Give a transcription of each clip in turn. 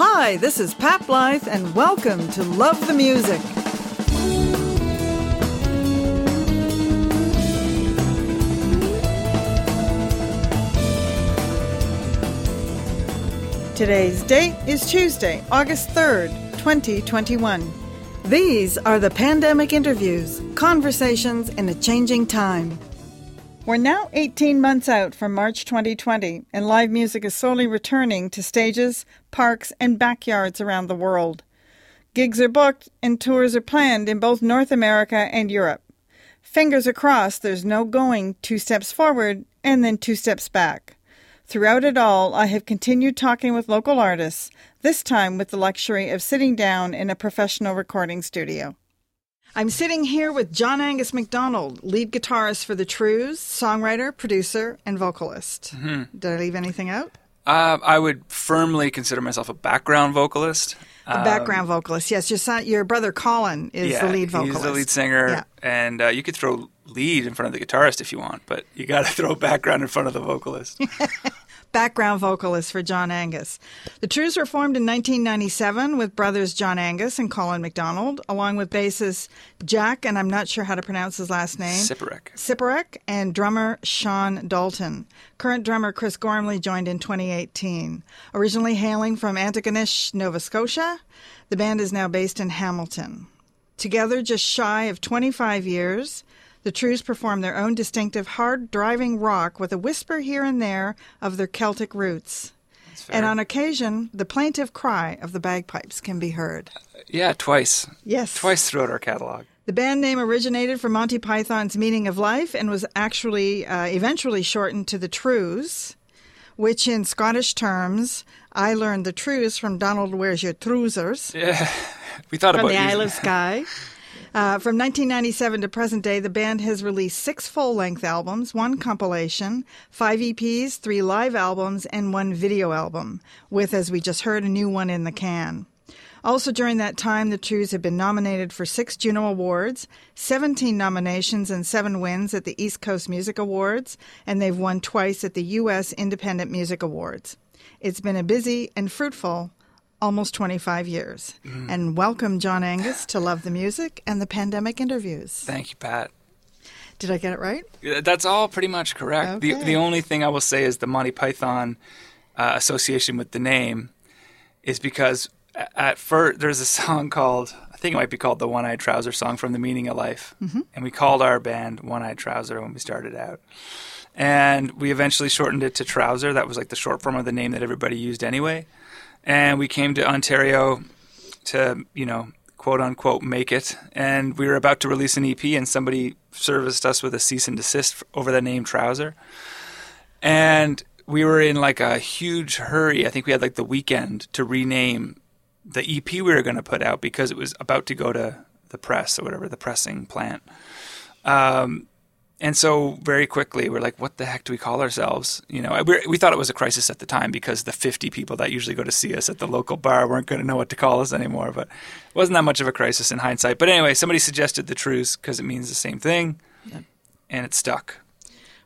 Hi, this is Pat Blythe, and welcome to Love the Music. Today's date is Tuesday, August 3rd, 2021. These are the pandemic interviews, conversations in a changing time. We're now 18 months out from March 2020, and live music is slowly returning to stages, parks, and backyards around the world. Gigs are booked and tours are planned in both North America and Europe. Fingers are crossed there's no going two steps forward and then two steps back. Throughout it all, I have continued talking with local artists, this time with the luxury of sitting down in a professional recording studio. I'm sitting here with John Angus MacDonald, lead guitarist for The Trews, songwriter, producer, and vocalist. Mm-hmm. Did I leave anything out? Uh, I would firmly consider myself a background vocalist. A background vocalist, yes. Your son, your brother Colin is yeah, the lead vocalist. He's the lead singer, Yeah. and uh, you could throw lead in front of the guitarist if you want, but you got to throw background in front of the vocalist. background vocalist for John Angus. The Trews were formed in 1997 with brothers John Angus and Colin MacDonald, along with bassist Jack, and I'm not sure how to pronounce his last name. Syperek. Syperek and drummer Sean Dalton. Current drummer Chris Gormley joined in 2018. Originally hailing from Antigonish, Nova Scotia, the band is now based in Hamilton. Together, just shy of 25 years, the Trews perform their own distinctive hard driving rock with a whisper here and there of their Celtic roots. And on occasion, the plaintive cry of the bagpipes can be heard. Yeah, twice. Yes. Twice throughout our catalog. The band name originated from Monty Python's Meaning of Life and was actually uh, eventually shortened to the Trews, which in Scottish terms, I learned the Trews from Donald Where's Your Trousers Yeah, we thought from about the using Isle of Skye. Uh, from 1997 to present day, the band has released six full length albums, one compilation, five EPs, three live albums, and one video album, with, as we just heard, a new one in the can. Also, during that time, the Trews have been nominated for six Juno Awards, 17 nominations, and seven wins at the East Coast Music Awards, and they've won twice at the U.S. Independent Music Awards. It's been a busy and fruitful almost 25 years. And welcome, John Angus, to Love the Music and the Pandemic Interviews. Thank you, Pat. Did I get it right? That's all pretty much correct. The Okay. the only thing I will say is the Monty Python uh, association with the name is because at first there's a song called I think it might be called the One Eyed Trouser song from The Meaning of Life, and we called our band One Eyed Trouser when we started out, and we eventually shortened it to Trouser. That was like the short form of the name that everybody used anyway, and we came to Ontario to you know quote unquote make it. And we were about to release an ep and somebody serviced us with a cease and desist over the name trouser. And we were in like a huge hurry. I think we had like the weekend to rename the ep we were going to put out because it was about to go to the press or whatever the pressing plant. Um, and so very quickly we're like what the heck do we call ourselves you know we, we thought it was a crisis at the time because the 50 people that usually go to see us at the local bar weren't going to know what to call us anymore but it wasn't that much of a crisis in hindsight but anyway somebody suggested the Trews because it means the same thing and it stuck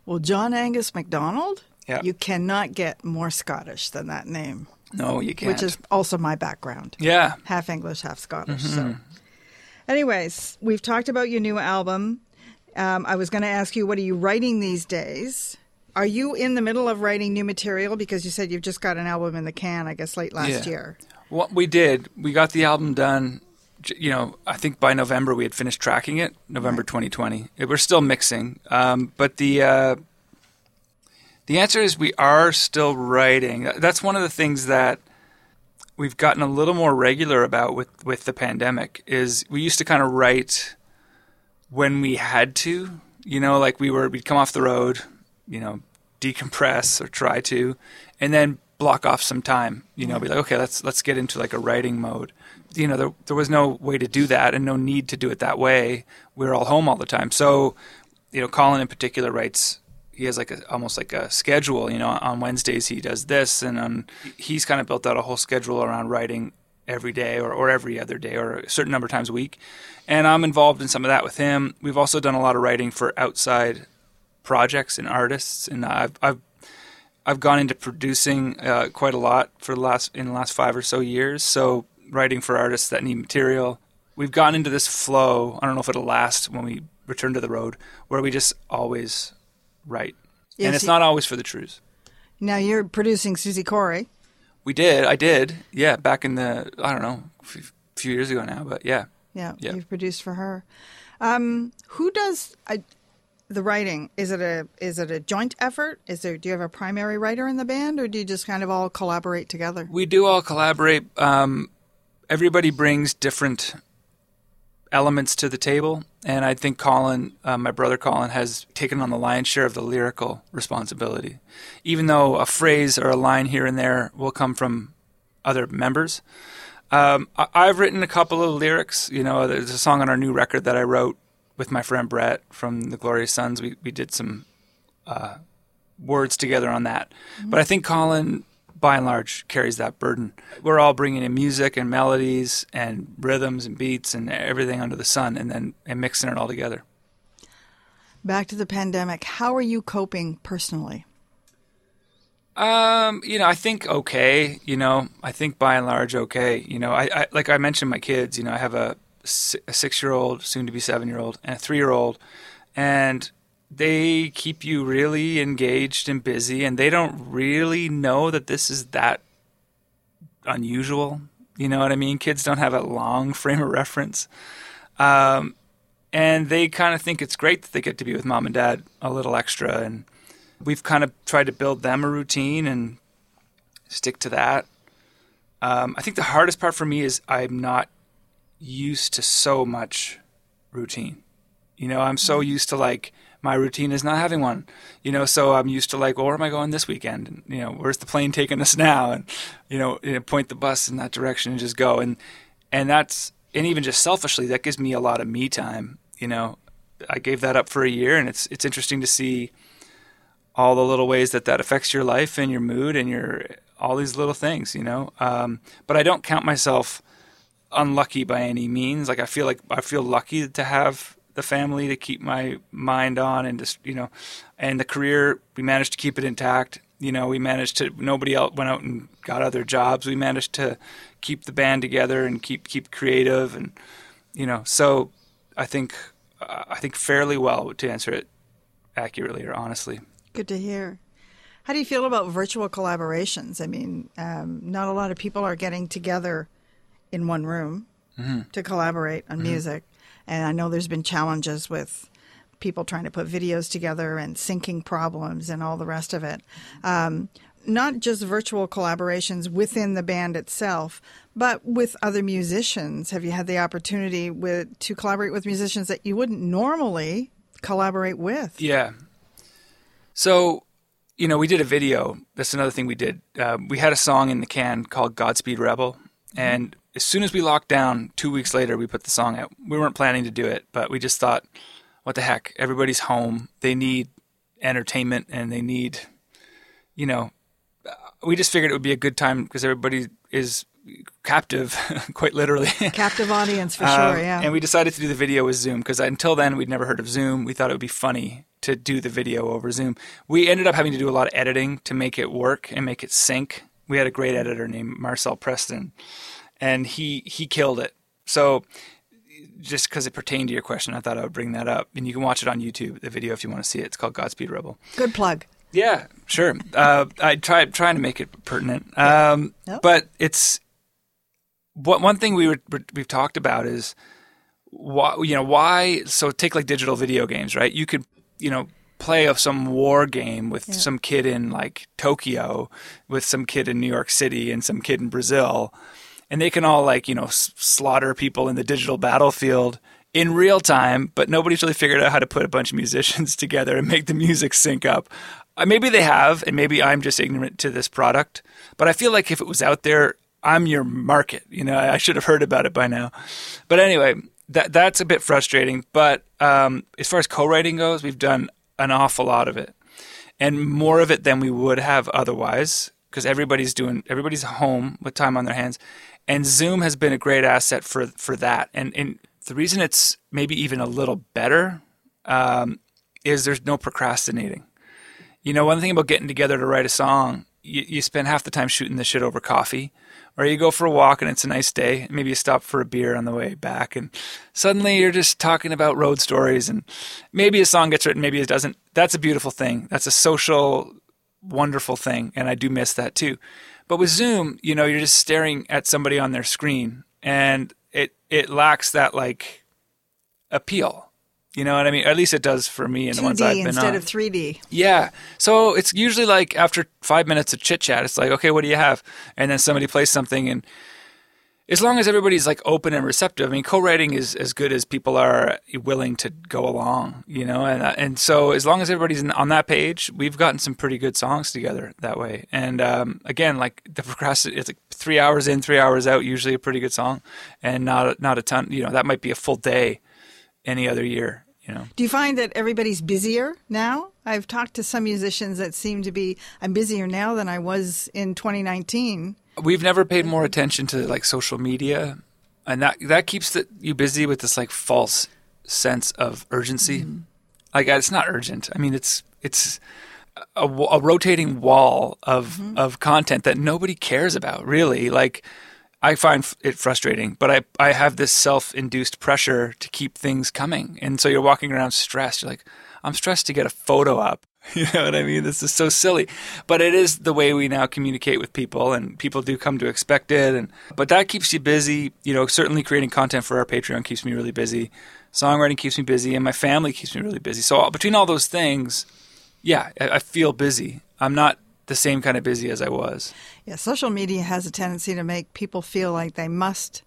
Well, John Angus MacDonald, Yeah. you cannot get more Scottish than that name, no you can't which is also my background. yeah half English, half Scottish. Mm-hmm. So, anyways, we've talked about your new album. Um, I was going to ask you, what are you writing these days? Are you in the middle of writing new material? Because you said you've just got an album in the can, I guess, late last Yeah. year. What we did, we got the album done. You know, I think by November we had finished tracking it. November 2020. It, we're still mixing, um, but the uh, the answer is we are still writing. That's one of the things that we've gotten a little more regular about with with the pandemic. Is we used to kind of write when we had to. You know, like we were we'd come off the road, you know, decompress or try to, and then block off some time. You know, be like, okay, let's let's get into like a writing mode. You know, there there was no way to do that, and no need to do it that way. We were all home all the time, so you know, Colin in particular writes. He has like a almost like a schedule. You know, on Wednesdays he does this, and on he's kind of built out a whole schedule around writing every day or, or every other day or a certain number of times a week. And I'm involved in some of that with him. We've also done a lot of writing for outside projects and artists, and I've, I've I've gone into producing uh, quite a lot for the last in the last five or so years. So writing for artists that need material. We've gotten into this flow. I don't know if it'll last when we return to the road, where we just always write, Yes, and it's you- not always for the Trews. Now you're producing Susie Corey. We did. I did. Yeah, back in the I don't know, a few- few years ago now, but yeah. Yeah, Yeah. you've produced for her. Um, who does I, the writing? Is it a is it a joint effort? Is there do you have a primary writer in the band, or do you just kind of all collaborate together? We do all collaborate. Um, everybody brings different elements to the table, and I think Colin, uh, my brother Colin, has taken on the lion's share of the lyrical responsibility. Even though a phrase or a line here and there will come from other members, um, I- I've written a couple of lyrics. You know, there's a song on our new record that I wrote with my friend Brett from the Glorious Sons. We we did some uh, words together on that. But I think Colin, by and large, carries that burden. We're all bringing in music and melodies and rhythms and beats and everything under the sun, and then and mixing it all together. Back to the pandemic. How are you coping personally? Um, you know, I think okay. You know, I think by and large okay. You know, I, I like I mentioned my kids. You know, I have a, a six-year-old, soon to be seven-year-old, and a three-year-old, and they keep you really engaged and busy, and they don't really know that this is that unusual. You know what I mean? Kids don't have a long frame of reference. Um, and they kind of think it's great that they get to be with mom and dad a little extra and we've kind of tried to build them a routine and stick to that. Um, I think the hardest part for me is I'm not used to so much routine. You know, I'm so used to like my routine is not having one. You know, so I'm used to like, well, where am I going this weekend? And you know, where's the plane taking us now? And you know, you know, point the bus in that direction and just go. And and that's and even just selfishly, that gives me a lot of me time. You know, I gave that up for a year, and it's it's interesting to see all the little ways that that affects your life and your mood and your all these little things, you know. Um, but I don't count myself unlucky by any means. Like I feel like I feel lucky to have the family to keep my mind on and just you know, and the career we managed to keep it intact. You know, we managed to. Nobody else went out and got other jobs. We managed to keep the band together and keep keep creative and you know. So I think I think fairly well to answer it accurately or honestly. Good to hear. How do you feel about virtual collaborations? I mean, um, not a lot of people are getting together in one room to collaborate on music. And I know there's been challenges with people trying to put videos together and syncing problems and all the rest of it. Um, not just virtual collaborations within the band itself, but with other musicians. Have you had the opportunity with to collaborate with musicians that you wouldn't normally collaborate with? Yeah. So, you know, we did a video. That's another thing we did. Uh, we had a song in the can called Godspeed Rebel. And as soon as we locked down, two weeks later, we put the song out. We weren't planning to do it, but we just thought, what the heck? Everybody's home. They need entertainment and they need, you know, uh, we just figured it would be a good time because everybody is captive, quite literally. Captive audience for Um, sure, yeah. And we decided to do the video with Zoom because until then we'd never heard of Zoom. We thought it would be funny to do the video over Zoom. We ended up having to do a lot of editing to make it work and make it sync. We had a great editor named Marcel Preston, and he he killed it. So just because it pertained to your question, I thought I would bring that up. And you can watch it on YouTube, the video, if you want to see it. It's called Godspeed Rebel. Good plug. Yeah, sure. Uh, I tried trying to make it pertinent, um, but it's what one thing we were, we've talked about is why you know why. So take like digital video games, right? You could you know play of some war game with some kid in like Tokyo, with some kid in New York City, and some kid in Brazil, and they can all like you know s- slaughter people in the digital battlefield in real time, but nobody's really figured out how to put a bunch of musicians together and make the music sync up. Uh, maybe they have, and maybe I'm just ignorant to this product. But I feel like if it was out there, I'm your market. You know, I should have heard about it by now. But anyway, that that's a bit frustrating. But um, as far as co-writing goes, we've done an awful lot of it, and more of it than we would have otherwise, because everybody's doing everybody's home with time on their hands, and Zoom has been a great asset for for that. And and the reason it's maybe even a little better um, is there's no procrastinating You know, one thing about getting together to write a song, you, you spend half the time shooting the shit over coffee, or you go for a walk and it's a nice day. Maybe you stop for a beer on the way back, and suddenly you're just talking about road stories, and maybe a song gets written, maybe it doesn't. That's a beautiful thing. That's a social, wonderful thing, and I do miss that too. But with Zoom, you know, you're just staring at somebody on their screen, and it it lacks that like appeal. You know what I mean? At least it does for me and the ones 2D I've been instead on. of 3D. Yeah. So it's usually like after five minutes of chit chat, it's like, okay, what do you have? And then somebody plays something. And as long as everybody's like open and receptive, I mean, co writing is as good as people are willing to go along, you know? And, uh, and so as long as everybody's on that page, we've gotten some pretty good songs together that way. And um, again, like the procrastinate, it's like three hours in, three hours out, usually a pretty good song. And not, not a ton, you know, that might be a full day any other year, you know? Do you find that everybody's busier now? I've talked to some musicians that seem to be, I'm busier now than I was in 2019. We've never paid more attention to like social media, and that that keeps the, you busy with this like false sense of urgency. Mm-hmm. Like it's not urgent. I mean, it's it's a, a rotating wall of mm-hmm. of content that nobody cares about. Really, like I find it frustrating, but I I have this self induced pressure to keep things coming, and so you're walking around stressed. You're like, I'm stressed to get a photo up. You know what I mean? This is so silly, but it is the way we now communicate with people, and people do come to expect it. And but that keeps you busy. You know, certainly creating content for our Patreon keeps me really busy. Songwriting keeps me busy, and my family keeps me really busy. So between all those things, yeah, I, I feel busy. I'm not the same kind of busy as I was. Yeah, social media has a tendency to make people feel like they must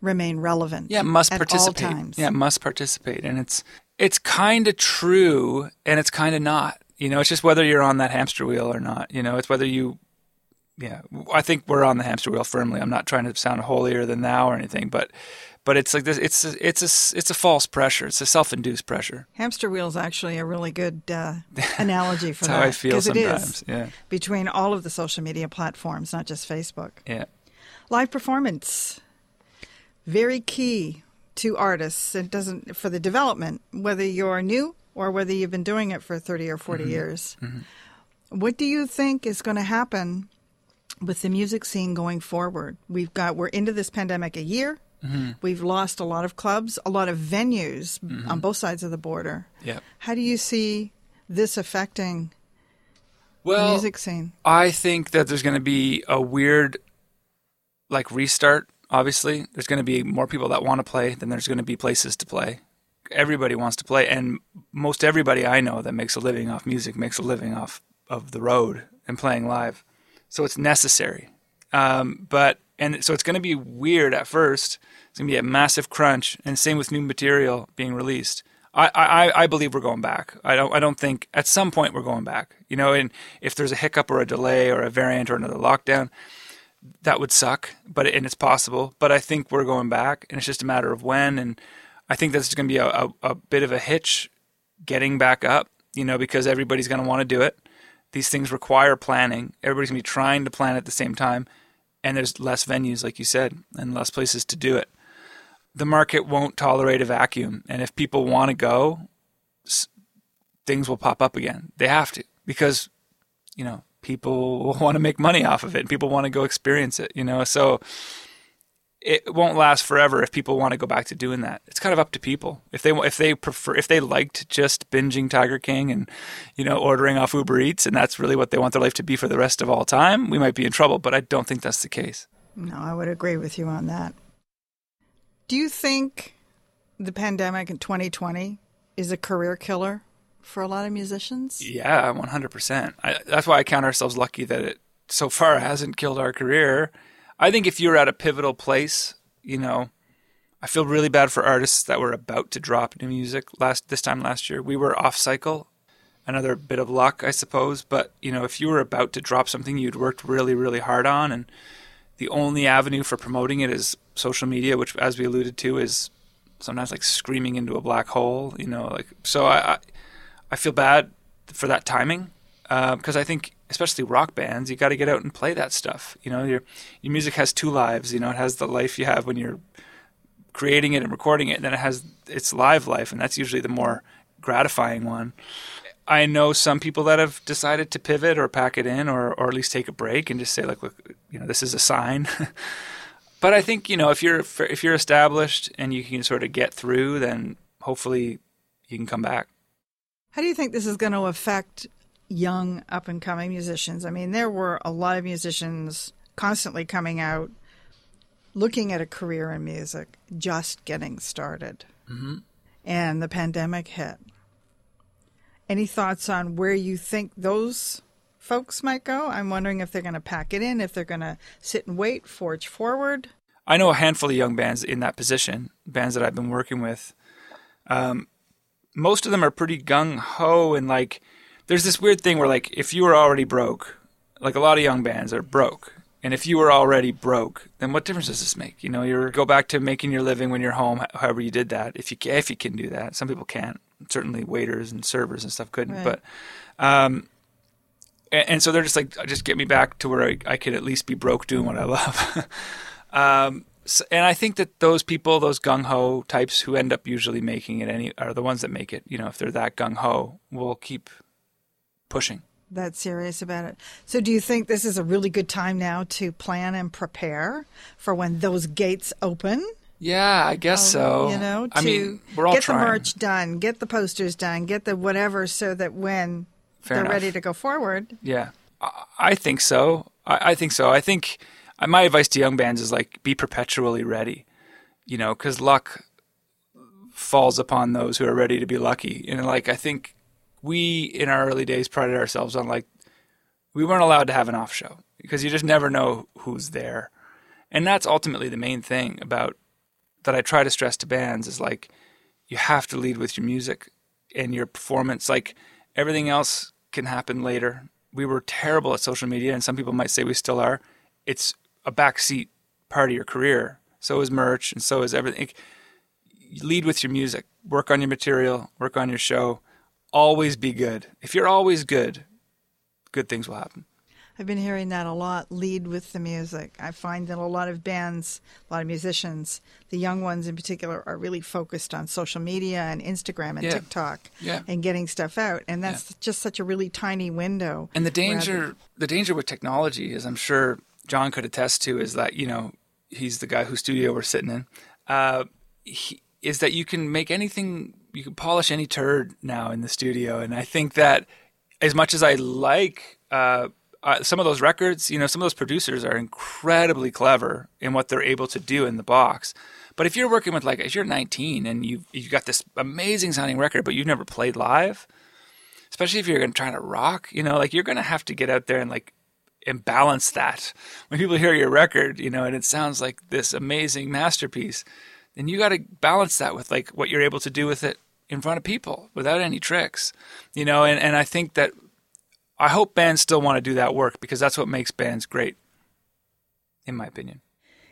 remain relevant. Yeah, must at participate. all times. Yeah, must participate, and it's it's kind of true, and it's kind of not. You know, it's just whether you're on that hamster wheel or not. You know, it's whether you. Yeah, I think we're on the hamster wheel firmly. I'm not trying to sound holier than thou or anything, but but it's like this. It's a, it's a it's a false pressure. It's a self-induced pressure. Hamster wheel is actually a really good uh, analogy for That's that. how I feel sometimes. is Yeah, between all of the social media platforms, not just Facebook. yeah. Live performance, very key to artists. It doesn't for the development, whether you're new or whether you've been doing it for 30 or 40 Mm-hmm. years. What do you think is going to happen with the music scene going forward? We've got we're into this pandemic a year. Mm-hmm. We've lost a lot of clubs, a lot of venues Mm-hmm. on both sides of the border. Yeah. How do you see this affecting the Well, music scene? I think that there's going to be a weird, like restart. Obviously, there's going to be more people that want to play than there's going to be places to play. Everybody wants to play, and most everybody I know that makes a living off music makes a living off of the road and playing live. So it's necessary. Um, but and so it's going to be weird at first. It's going to be a massive crunch, and same with new material being released. I, I, I believe we're going back. I don't I don't think at some point we're going back. You know, and if there's a hiccup or a delay or a variant or another lockdown, that would suck. But and it's possible. But I think we're going back, and it's just a matter of when. And I think that's going to be a, a, a bit of a hitch getting back up. You know, because everybody's going to want to do it. These things require planning. Everybody's going to be trying to plan at the same time, and there's less venues, like you said, and less places to do it the market won't tolerate a vacuum. And if people want to go, things will pop up again. They have to because, you know, people want to make money off of it and people want to go experience it, you know. So it won't last forever if people want to go back to doing that. It's kind of up to people. If they if they prefer if they liked just binging Tiger King and you know ordering off Uber Eats and that's really what they want their life to be for the rest of all time, we might be in trouble, but I don't think that's the case. No, I would agree with you on that. Do you think the pandemic in 2020 is a career killer for a lot of musicians? Yeah, one hundred percent. That's why I count ourselves lucky that it so far hasn't killed our career. I think if you're at a pivotal place, you know, I feel really bad for artists that were about to drop new music last this time last year. We were off cycle. Another bit of luck, I suppose. But you know, if you were about to drop something you'd worked really, really hard on, and the only avenue for promoting it is social media, which, as we alluded to, is sometimes like screaming into a black hole. You know, like so. I I, I feel bad for that timing Uh, because I think, especially rock bands, you got to get out and play that stuff. You know, your your music has two lives. You know, it has the life you have when you're creating it and recording it, and then it has its live life, and that's usually the more gratifying one. I know some people that have decided to pivot or pack it in or, or at least take a break and just say like, look, you know, this is a sign. but I think, you know, if you're, if you're established and you can sort of get through, then hopefully you can come back. How do you think this is going to affect young up and coming musicians? I mean, there were a lot of musicians constantly coming out looking at a career in music, just getting started. Mm-hmm. And the pandemic hit. Any thoughts on where you think those folks might go? I'm wondering if they're going to pack it in, if they're going to sit and wait, forge forward. I know a handful of young bands in that position, bands that I've been working with. Um, most of them are pretty gung ho and like, there's this weird thing where like if you were already broke, like a lot of young bands are broke. And if you were already broke, then what difference does this make? You know, you go back to making your living when you're home, however you did that. If you if you can do that, some people can't certainly waiters and servers and stuff couldn't. Right. But um, and, and, so they're just like, just get me back to where I, I could at least be broke doing what I love. um, so, and I think that those people, those gung ho types who end up usually making it, any are the ones that make it. You know, if they're that gung ho, will keep pushing. That serious about it. So, do you think this is a really good time now to plan and prepare for when those gates open? Yeah, I guess um, so. You know, to I mean, we're all get trying. the merch done, get the posters done, get the whatever, so that when Fair they're enough. ready to go forward. Yeah, I think so. I think so. I think my advice to young bands is like be perpetually ready. You know, because luck falls upon those who are ready to be lucky. And like I think we in our early days prided ourselves on like we weren't allowed to have an off show because you just never know who's there. And that's ultimately the main thing about that I try to stress to bands is like you have to lead with your music and your performance. Like everything else can happen later. We were terrible at social media, and some people might say we still are. It's a backseat part of your career. So is merch, and so is everything. Lead with your music. Work on your material. Work on your show. Always be good. If you're always good, good things will happen. I've been hearing that a lot. Lead with the music. I find that a lot of bands, a lot of musicians, the young ones in particular, are really focused on social media and Instagram and yeah. TikTok yeah. and getting stuff out. And that's yeah. just such a really tiny window. And the danger, rather... the danger with technology is, I'm sure John could attest to, is that you know he's the guy whose studio we're sitting in. Uh, he, is that you can make anything, you can polish any turd now in the studio, and I think that as much as I like. Uh, uh, some of those records, you know, some of those producers are incredibly clever in what they're able to do in the box. But if you're working with like, if you're 19 and you you've got this amazing sounding record, but you've never played live, especially if you're going to try to rock, you know, like you're going to have to get out there and like and balance that. When people hear your record, you know, and it sounds like this amazing masterpiece, then you got to balance that with like what you're able to do with it in front of people without any tricks, you know. And and I think that I hope bands still want to do that work because that's what makes bands great, in my opinion.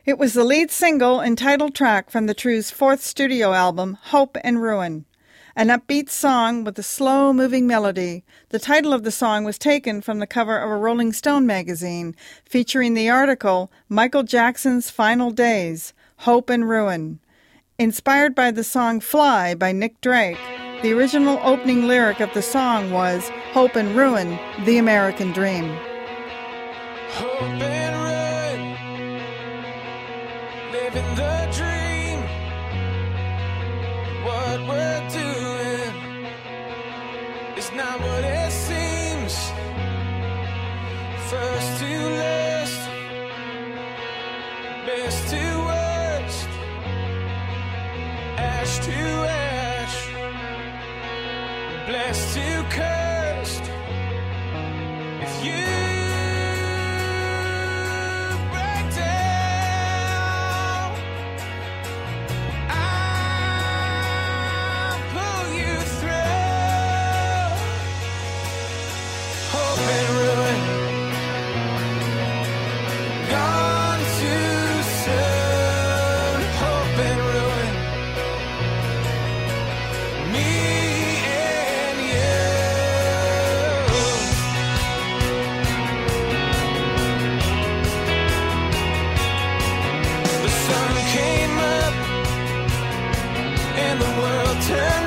It was the lead single and title track from the Trews' fourth studio album, Hope and Ruin. An upbeat song with a slow moving melody. The title of the song was taken from the cover of a Rolling Stone magazine featuring the article Michael Jackson's Final Days Hope and Ruin. Inspired by the song Fly by Nick Drake, the original opening lyric of the song was Hope and Ruin, the American Dream. First to last, best to blessed to cursed. If You the world turns.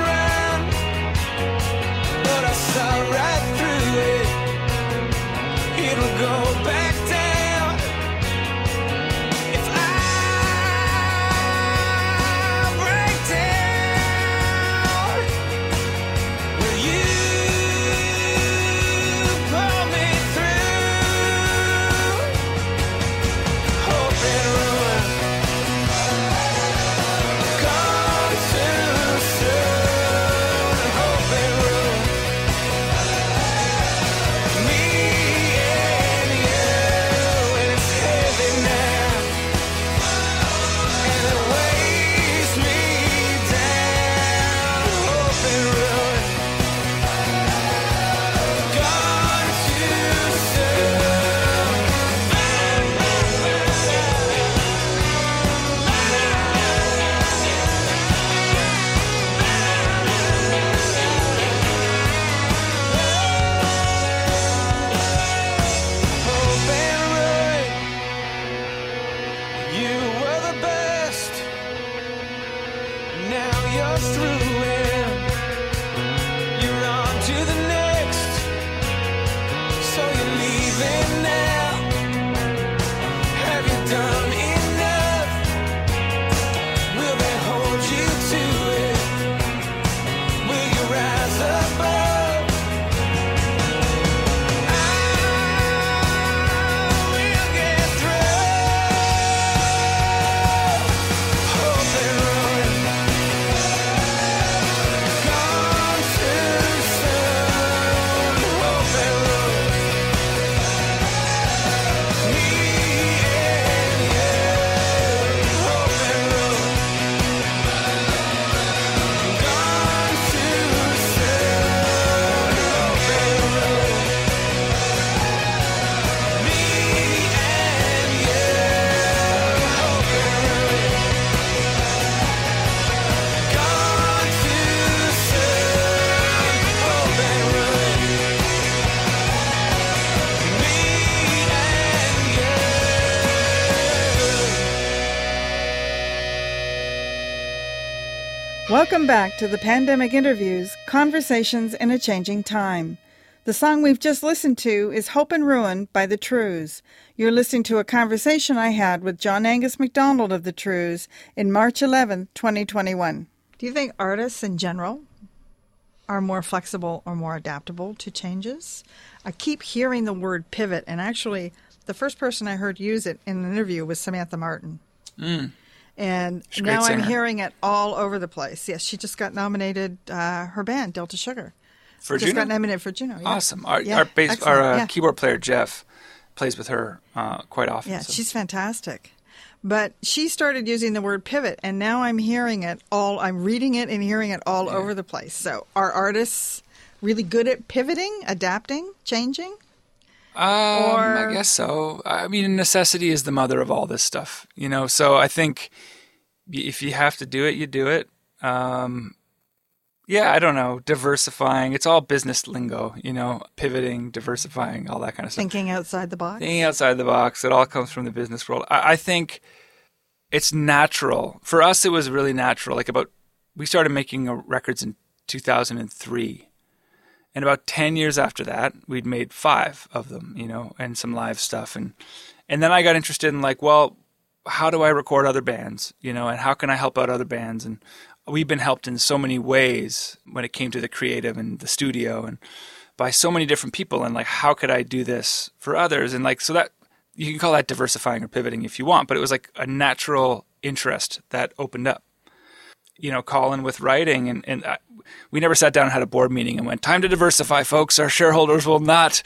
Welcome back to the Pandemic Interviews Conversations in a Changing Time. The song we've just listened to is Hope and Ruin by the Trews. You're listening to a conversation I had with John Angus MacDonald of the Trews in March 11, 2021. Do you think artists in general are more flexible or more adaptable to changes? I keep hearing the word pivot, and actually, the first person I heard use it in an interview was Samantha Martin. Mm. And now I'm hearing it all over the place. Yes, she just got nominated. Uh, her band, Delta Sugar, For just Juno? got nominated for Juno. yeah. Awesome. Our, Yeah, our, bass, our uh, yeah. keyboard player, Jeff, plays with her uh, quite often. Yeah, so. she's fantastic. But she started using the word pivot, and now I'm hearing it all. I'm reading it and hearing it all over the place. So, are artists really good at pivoting, adapting, changing? Um, I guess so. I mean, necessity is the mother of all this stuff, you know. So I think if you have to do it, you do it. Um, yeah, I don't know. Diversifying. It's all business lingo, you know. Pivoting, diversifying, all that kind of stuff. Thinking outside the box? Thinking outside the box. It all comes from the business world. I, I think it's natural for us. It was really natural. Like about we started making uh, records in 2003. And about 10 years after that, we'd made five of them, you know, and some live stuff. And, and then I got interested in like, well, how do I record other bands, you know, and how can I help out other bands? And we've been helped in so many ways when it came to the creative and the studio and by so many different people. And like, how could I do this for others? And like, so that you can call that diversifying or pivoting if you want, but it was like a natural interest that opened up you know, Colin with writing, and and I, we never sat down and had a board meeting and went, "Time to diversify, folks. Our shareholders will not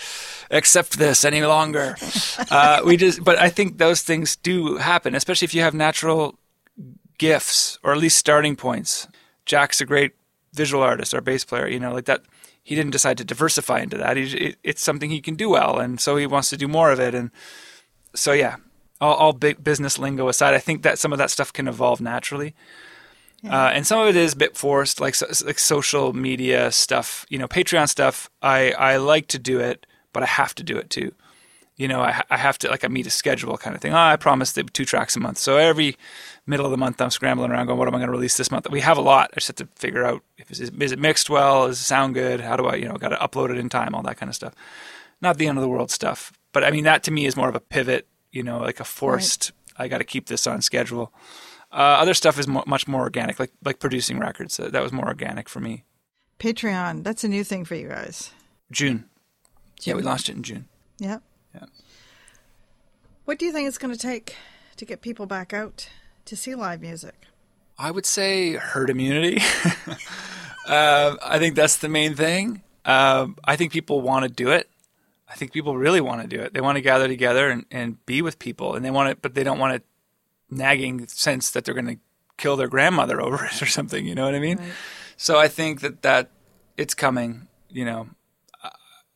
accept this any longer." uh, we just, but I think those things do happen, especially if you have natural gifts or at least starting points. Jack's a great visual artist, our bass player. You know, like that. He didn't decide to diversify into that. He, it, it's something he can do well, and so he wants to do more of it. And so, yeah, all, all big business lingo aside, I think that some of that stuff can evolve naturally. Uh, and some of it is a bit forced, like so, like social media stuff. You know, Patreon stuff. I I like to do it, but I have to do it too. You know, I I have to like I meet a schedule kind of thing. Oh, I promised two tracks a month, so every middle of the month I'm scrambling around going, what am I going to release this month? We have a lot. I just have to figure out if is, is it mixed well, does it sound good? How do I you know got to upload it in time, all that kind of stuff. Not the end of the world stuff, but I mean that to me is more of a pivot. You know, like a forced. I got to keep this on schedule. Uh, other stuff is mo- much more organic, like like producing records. Uh, that was more organic for me. Patreon, that's a new thing for you guys. June. Yeah, we launched it in June. Yeah. Yeah. What do you think it's going to take to get people back out to see live music? I would say herd immunity. uh, I think that's the main thing. Uh, I think people want to do it. I think people really want to do it. They want to gather together and, and be with people, and they want it, but they don't want a nagging sense that they're going to kill their grandmother over it or something. You know what I mean? So I think that that it's coming. You know, uh,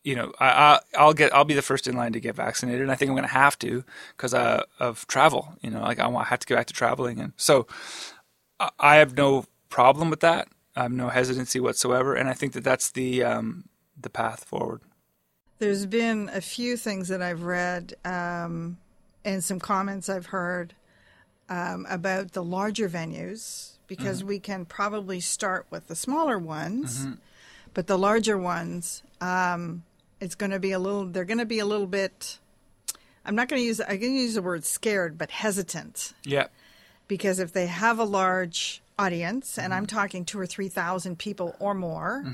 you know, I, I I'll get I'll be the first in line to get vaccinated, and I think I'm going to have to because uh, of travel. You know, like I want I have to go back to traveling, and so I- I have no problem with that. I have no hesitancy whatsoever, and I think that that's the um, the path forward. There's been a few things that I've read um, and some comments I've heard um, about the larger venues because we can probably start with the smaller ones, but the larger ones, um, it's going to be a little. They're going to be a little bit. I'm not going to use. I'm going to use the word scared, but hesitant Yeah. because if they have a large audience, and I'm talking two or three thousand people or more,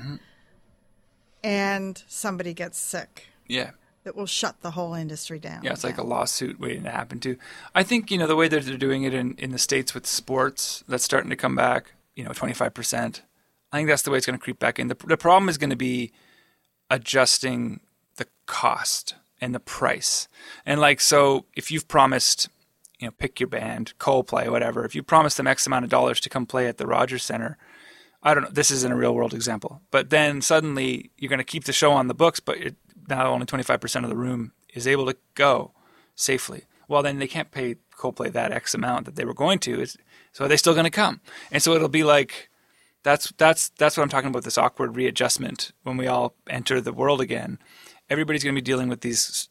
and somebody gets sick, Yeah. That will shut the whole industry down. Yeah, it's like a lawsuit waiting to happen too. I think you know the way that they're doing it in, in the states with sports that's starting to come back. You know, twenty five percent. I think that's the way it's going to creep back in. The the problem is going to be adjusting the cost and the price. And like so, if you've promised, you know, pick your band, Coldplay, whatever. If you promised them X amount of dollars to come play at the Rogers Center, I don't know. This isn't a real world example, but then suddenly you're going to keep the show on the books, but it, now only 25% of the room is able to go safely. Well, then they can't pay Coldplay that X amount that they were going to. It's, so are they still going to come? And so it'll be like that's that's that's what I'm talking about. This awkward readjustment when we all enter the world again. Everybody's going to be dealing with these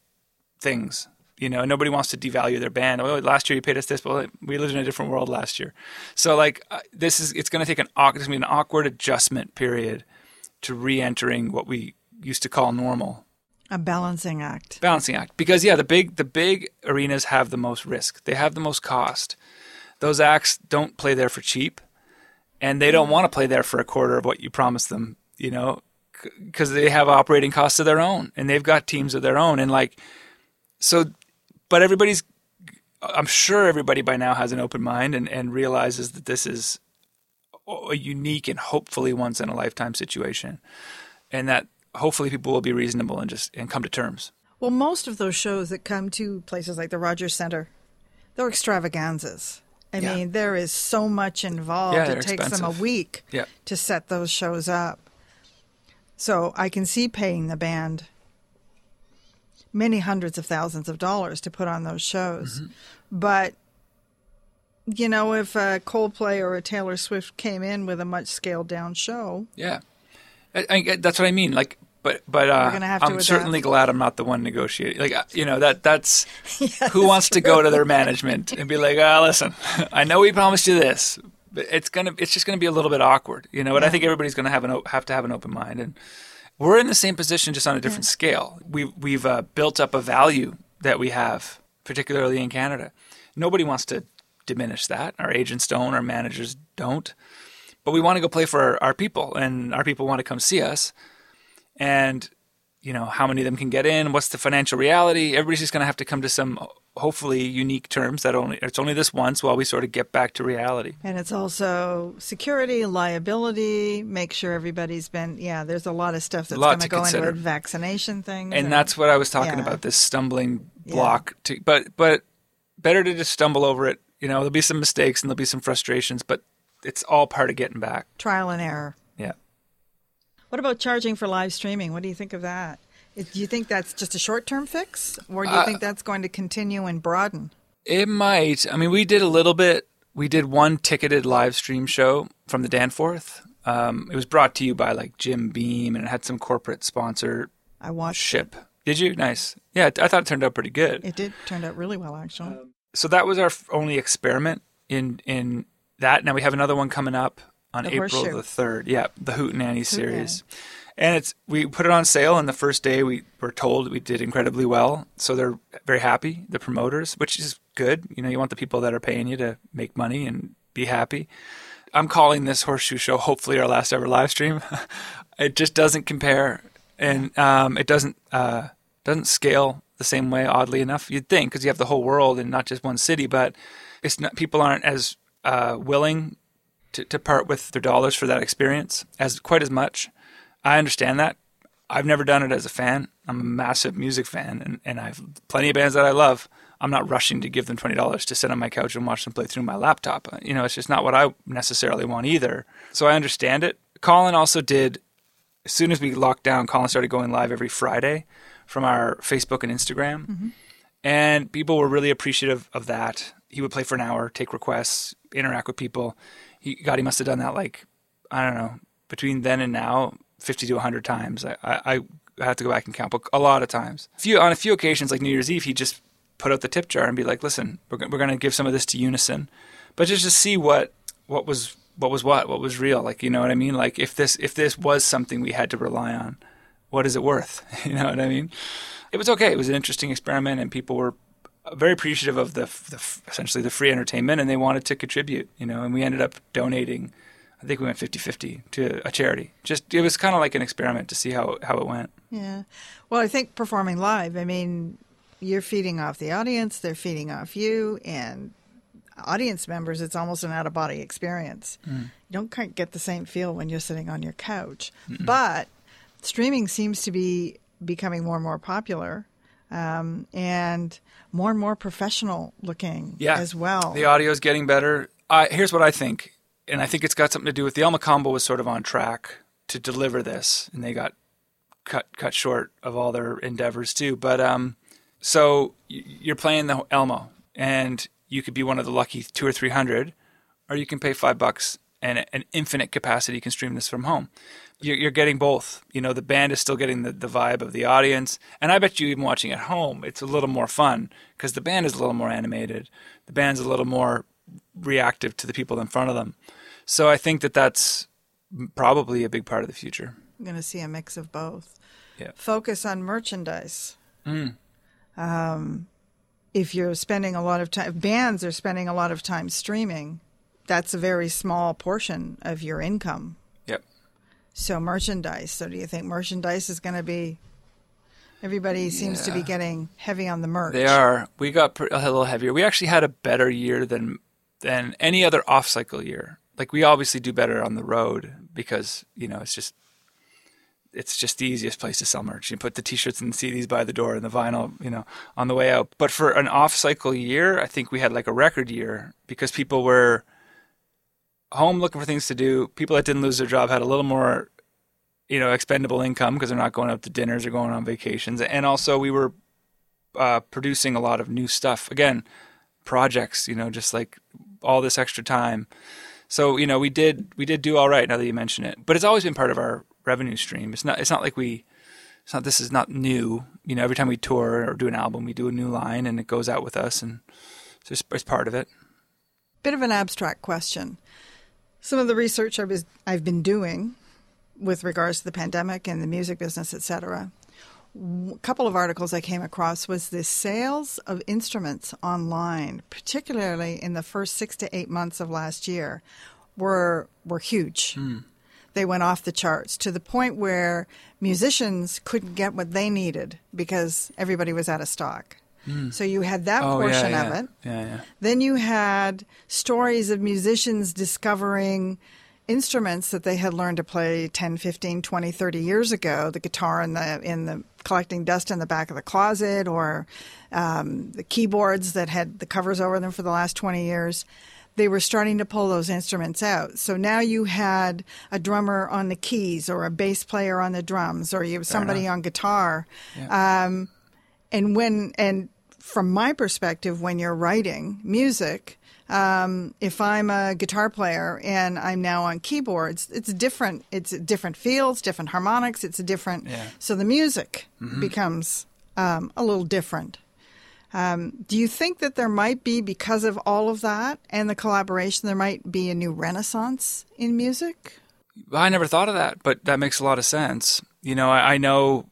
things. You know, nobody wants to devalue their band. Oh, last year you paid us this. but we lived in a different world last year. So, like, uh, this is it's going to take an an awkward adjustment period to re-entering what we used to call normal a balancing act. balancing act. Because yeah the big the big arenas have the most risk. They have the most cost. Those acts don't play there for cheap and they don't want to play there for a quarter of what you promised them you know because they have operating costs of their own and they've got teams of their own and like so but everybody's i'm sure everybody by now has an open mind and, and realizes that this is a unique and hopefully once in a lifetime situation and that hopefully people will be reasonable and just and come to terms Well, most of those shows that come to places like the Rogers Center, they're extravaganzas. I Yeah. mean, there is so much involved. Yeah, it takes them a week Yeah. to set those shows up. So I can see paying the band many hundreds of thousands of dollars to put on those shows. Mm-hmm. But you know, if a Coldplay or a Taylor Swift came in with a much scaled down show, Yeah, I, I, that's what I mean. Like, but but uh, I'm certainly glad I'm not the one negotiating. Like, uh, you know that that's who wants to go to their management and be like, ah, listen, I know we promised you this, but it's gonna it's just gonna be a little bit awkward, you know. And I think everybody's gonna have an have to have an open mind, and we're in the same position, just on a different scale. We we've uh, built up a value that we have, particularly in Canada. Nobody wants to diminish that. Our agents don't, our managers don't but we want to go play for our, our people and our people want to come see us and you know how many of them can get in what's the financial reality everybody's just going to have to come to some hopefully unique terms that only it's only this once while we sort of get back to reality And it's also security, liability, make sure everybody's been, yeah, there's a lot of stuff that's going to go into consider. it, vaccination things. and that's what i was talking yeah. about this stumbling Yeah. block to, but but better to just stumble over it you know there'll be some mistakes and there'll be some frustrations but it's all part of getting back trial and error. What about charging for live streaming? What do you think of that? Do you think that's just a short term fix? Or do you Uh, think that's going to continue and broaden? It might. I mean, we did a little bit. We did one ticketed live stream show from the Danforth. Um, it was brought to you by like Jim Beam, and it had some corporate sponsor. I watched it. Did you? Nice. Yeah, I thought it turned out pretty good. It did turned out really well, actually. So that was our only experiment in in that. Now we have another one coming up on The April Horseshoe. the third. Yeah, the Hootenanny series. And it's we put it on sale, and the first day we were told we did incredibly well. So they're very happy, the promoters, which is good. You know, you want the people that are paying you to make money and be happy. I'm calling this horseshoe show hopefully our last ever live stream. it just doesn't compare, and um, it doesn't uh, doesn't scale the same way. Oddly enough, you'd think because you have the whole world and not just one city, but it's not people aren't as uh, willing to, to part with their dollars for that experience as quite as much. I understand that. I've never done it as a fan. I'm a massive music fan, and, and I've plenty of bands that I love. I'm not rushing to give them twenty dollars to sit on my couch and watch them play through my laptop. Uh, you know, it's just not what I necessarily want either. So I understand it. Colin also did. As soon as we locked down, Colin started going live every Friday from our Facebook and Instagram, mm-hmm. and people were really appreciative of that. He would play for an hour, take requests, interact with people. God, he must have done that like I don't know between then and now, fifty to hundred times. I, I, I have to go back and count, but a lot of times. A few on a few occasions, like New Year's Eve, he just put out the tip jar and be like, listen, we're, we're going to give some of this to Unison, but just to see what what was what was what what was real. Like you know what I mean? Like if this if this was something we had to rely on, what is it worth? you know what I mean? It was okay. It was an interesting experiment, and people were very appreciative of the, the essentially the free entertainment, and they wanted to contribute. You know, and we ended up donating. I think we went 50-50 to a charity. Just it was kind of like an experiment to see how how it went. Yeah. Well, I think performing live, I mean, you're feeding off the audience, they're feeding off you, and audience members, it's almost an out of body experience. Mm. You don't get the same feel when you're sitting on your couch. But streaming seems to be becoming more and more popular um, and more and more professional looking yeah. as well. The audio is getting better. I, here's what I think, and I think it's got something to do with the El Mocambo was sort of on track to deliver this, and they got cut cut short of all their endeavors too. But um, so you're playing the Elmo, and you could be one of the lucky two or three hundred, or you can pay five bucks and an infinite capacity. You can stream this from home. You're, you're getting both. You know, the band is still getting the, the vibe of the audience, and I bet you even watching at home, it's a little more fun because the band is a little more animated. The band's a little more reactive to the people in front of them. So I think that that's probably a big part of the future. I'm going to see a mix of both. Yeah. Focus on merchandise. Um, if you're spending a lot of time, bands are spending a lot of time streaming, that's a very small portion of your income. Yep. So merchandise. So do you think merchandise is going to be? Everybody seems to be getting heavy on the merch. They are. We got a little heavier. We actually had a better year than than any other off cycle year. Like we obviously do better on the road because you know it's just it's just the easiest place to sell merch. You put the t-shirts and the CDs by the door and the vinyl, you know, on the way out. But for an off cycle year, I think we had like a record year because people were home looking for things to do. People that didn't lose their job had a little more you know, expendable income because they're not going out to dinners or going on vacations. And also, we were uh, producing a lot of new stuff. Again, projects, you know, just like all this extra time. So, you know, we did we did do all right now that you mention it. But it's always been part of our revenue stream. It's not it's not like we it's not this is not new. You know, every time we tour or do an album, we do a new line and it goes out with us and it's, it's part of it. Bit of an abstract question. Some of the research I was I've been doing with regards to the pandemic and the music business, et cetera, A couple of articles I came across was the sales of instruments online, particularly in the first six to eight months of last year, were were huge. Hmm. They went off the charts to the point where musicians couldn't get what they needed because everybody was out of stock. So you had that Oh portion yeah, of it. Yeah, yeah. Then you had stories of musicians discovering instruments that they had learned to play 10, 15, 20, 30 years ago, the guitar in the in the collecting dust in the back of the closet or um, the keyboards that had the covers over them for the last 20 years. They were starting to pull those instruments out. So now you had a drummer on the keys or a bass player on the drums or you have somebody on guitar. Um, and when and from my perspective when you're writing music um, if i'm a guitar player and i'm now on keyboards it's different it's different feels different harmonics it's a different Yeah. so the music becomes um, a little different um, do you think that there might be because of all of that and the collaboration there might be a new renaissance in music I never thought of that, but that makes a lot of sense. You know, I, I know,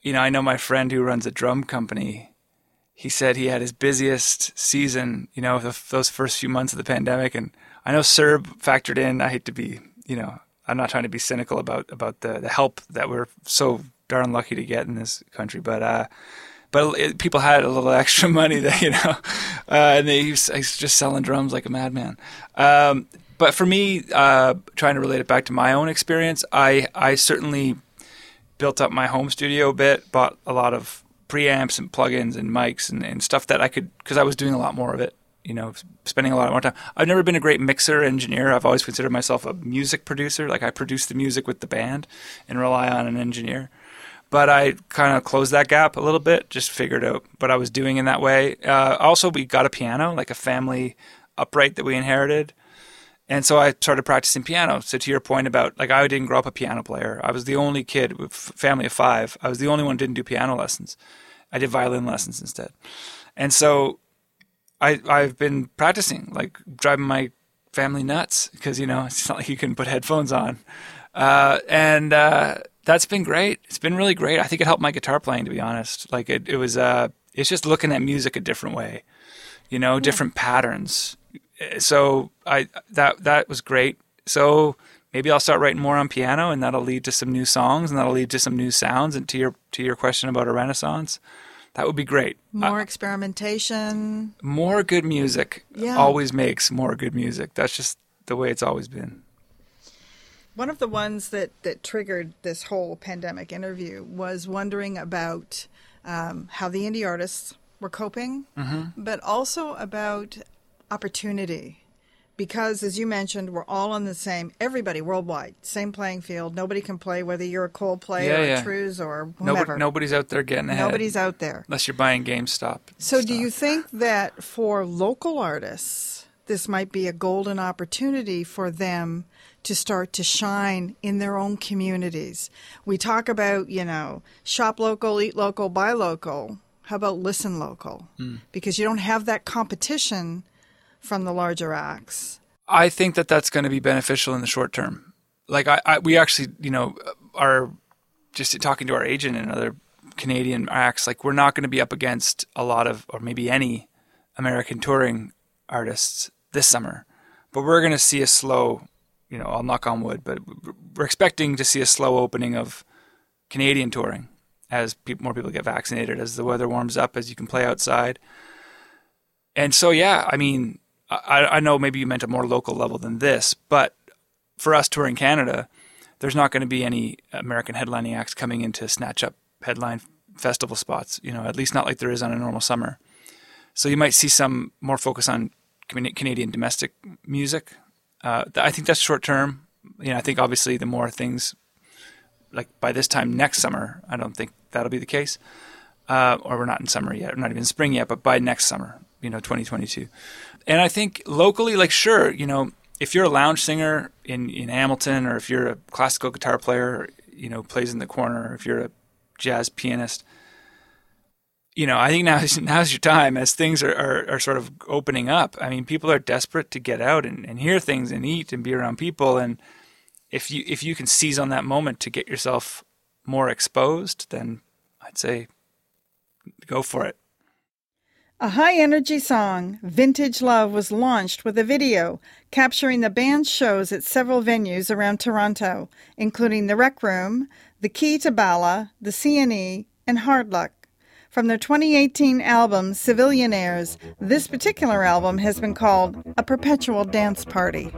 you know, I know my friend who runs a drum company. He said he had his busiest season, you know, the, those first few months of the pandemic, and I know CERB factored in. I hate to be, you know, I'm not trying to be cynical about about the the help that we're so darn lucky to get in this country, but uh, but it, people had a little extra money that you know, uh, and they he's, he's just selling drums like a madman. Um, but for me, uh, trying to relate it back to my own experience, I I certainly built up my home studio a bit, bought a lot of preamps and plugins and mics and, and stuff that I could because I was doing a lot more of it. You know, spending a lot more time. I've never been a great mixer engineer. I've always considered myself a music producer. Like I produce the music with the band and rely on an engineer but I kind of closed that gap a little bit, just figured out what I was doing in that way. Uh, also, we got a piano, like a family upright that we inherited. And so I started practicing piano. So to your point about like I didn't grow up a piano player. I was the only kid with family of five. I was the only one who didn't do piano lessons. I did violin lessons instead. and so I I've been practicing, like driving my family nuts because you know it's not like you can put headphones on, uh, and uh, that's been great. It's been really great. I think it helped my guitar playing, to be honest. Like it, it was uh, it's just looking at music a different way, you know, different patterns. So I that that was great. So maybe I'll start writing more on piano, and that'll lead to some new songs, and that'll lead to some new sounds. And to your to your question about a renaissance, that would be great. More experimentation. More good music Yeah. always makes more good music. That's just the way it's always been. One of the ones that, that triggered this whole pandemic interview was wondering about um, how the indie artists were coping, but also about opportunity. Because, as you mentioned, we're all on the same, everybody worldwide, same playing field. Nobody can play, whether you're a Coldplay Yeah, or yeah. a Trews or Nobody, nobody's out there getting ahead. Nobody's out there. unless you're buying GameStop. So, do you think that for local artists, this might be a golden opportunity for them to start to shine in their own communities? We talk about, you know, shop local, eat local, buy local. How about listen local? Hmm. Because you don't have that competition from the larger acts. I think that that's going to be beneficial in the short term. Like I, I we actually, you know, are just talking to our agent and other Canadian acts. Like we're not going to be up against a lot of, or maybe any American touring artists this summer, but we're going to see a slow. You know, I'll knock on wood, but we're expecting to see a slow opening of Canadian touring as people, more people get vaccinated, as the weather warms up, as you can play outside. And so, yeah, I mean, I, I know maybe you meant a more local level than this, but for us touring Canada, there's not going to be any American headlining acts coming in to snatch up headline festival spots. You know, at least not like there is on a normal summer. So you might see some more focus on Canadian domestic music. Uh, I think that's short term. You know, I think obviously the more things like by this time next summer, I don't think that'll be the case. Uh, or we're not in summer yet, we're not even spring yet, but by next summer, you know, 2022. And I think locally, like, sure, you know, if you're a lounge singer in, in Hamilton, or if you're a classical guitar player, you know, plays in the corner, or if you're a jazz pianist, you know, I think now is, now's your time as things are, are, are sort of opening up. I mean, people are desperate to get out and, and hear things and eat and be around people. And if you if you can seize on that moment to get yourself more exposed, then I'd say go for it. A high energy song, Vintage Love, was launched with a video capturing the band's shows at several venues around Toronto, including the Rec Room, the Kee to Bala, the CNE, and Hard Luck. From their 2018 album, Civilianaires, this particular album has been called a perpetual dance party.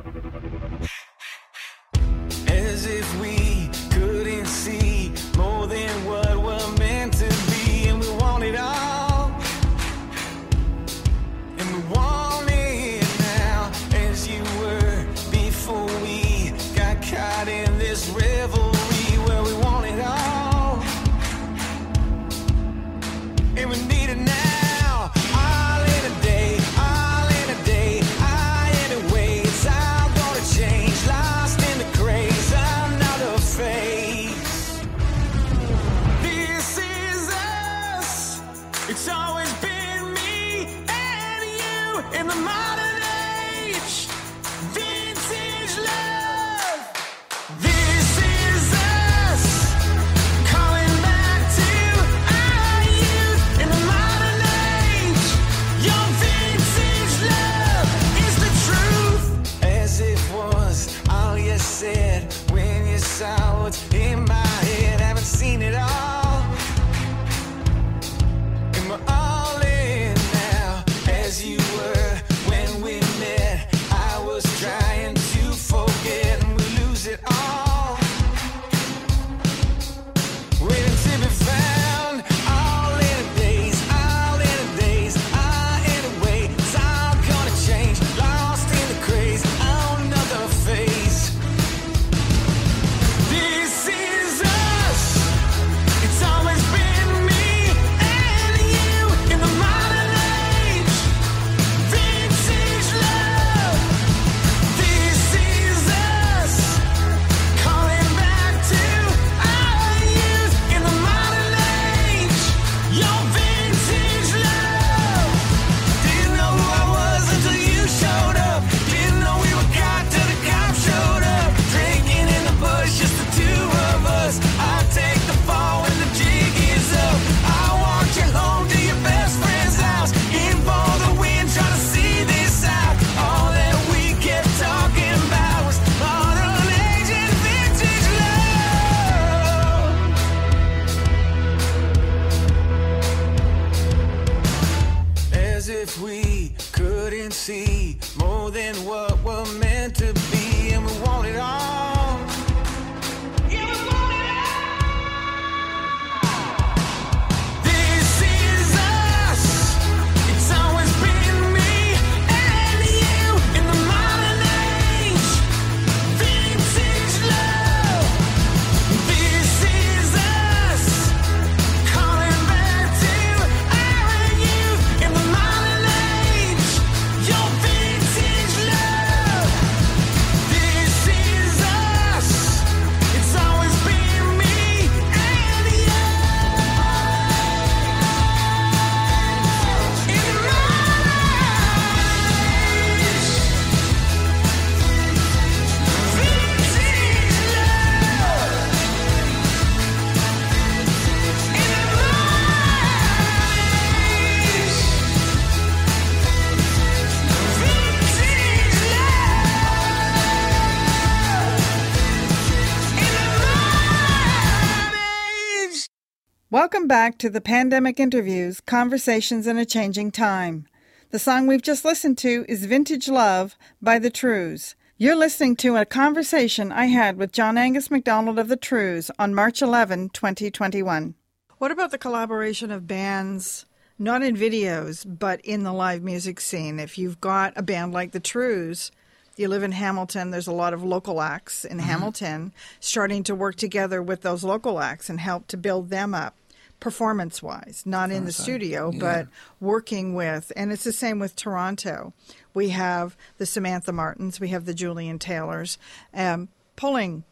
Back to the Pandemic Interviews Conversations in a Changing Time. The song we've just listened to is Vintage Love by The Trews. You're listening to a conversation I had with John Angus MacDonald of The Trews on March 11, 2021. What about the collaboration of bands, not in videos, but in the live music scene? If you've got a band like The Trews, you live in Hamilton, there's a lot of local acts in mm-hmm. Hamilton starting to work together with those local acts and help to build them up performance wise, not in the studio, but working with, and it's the same with Toronto. We have the Samantha Martins, we have the Julian Taylors, um, pulling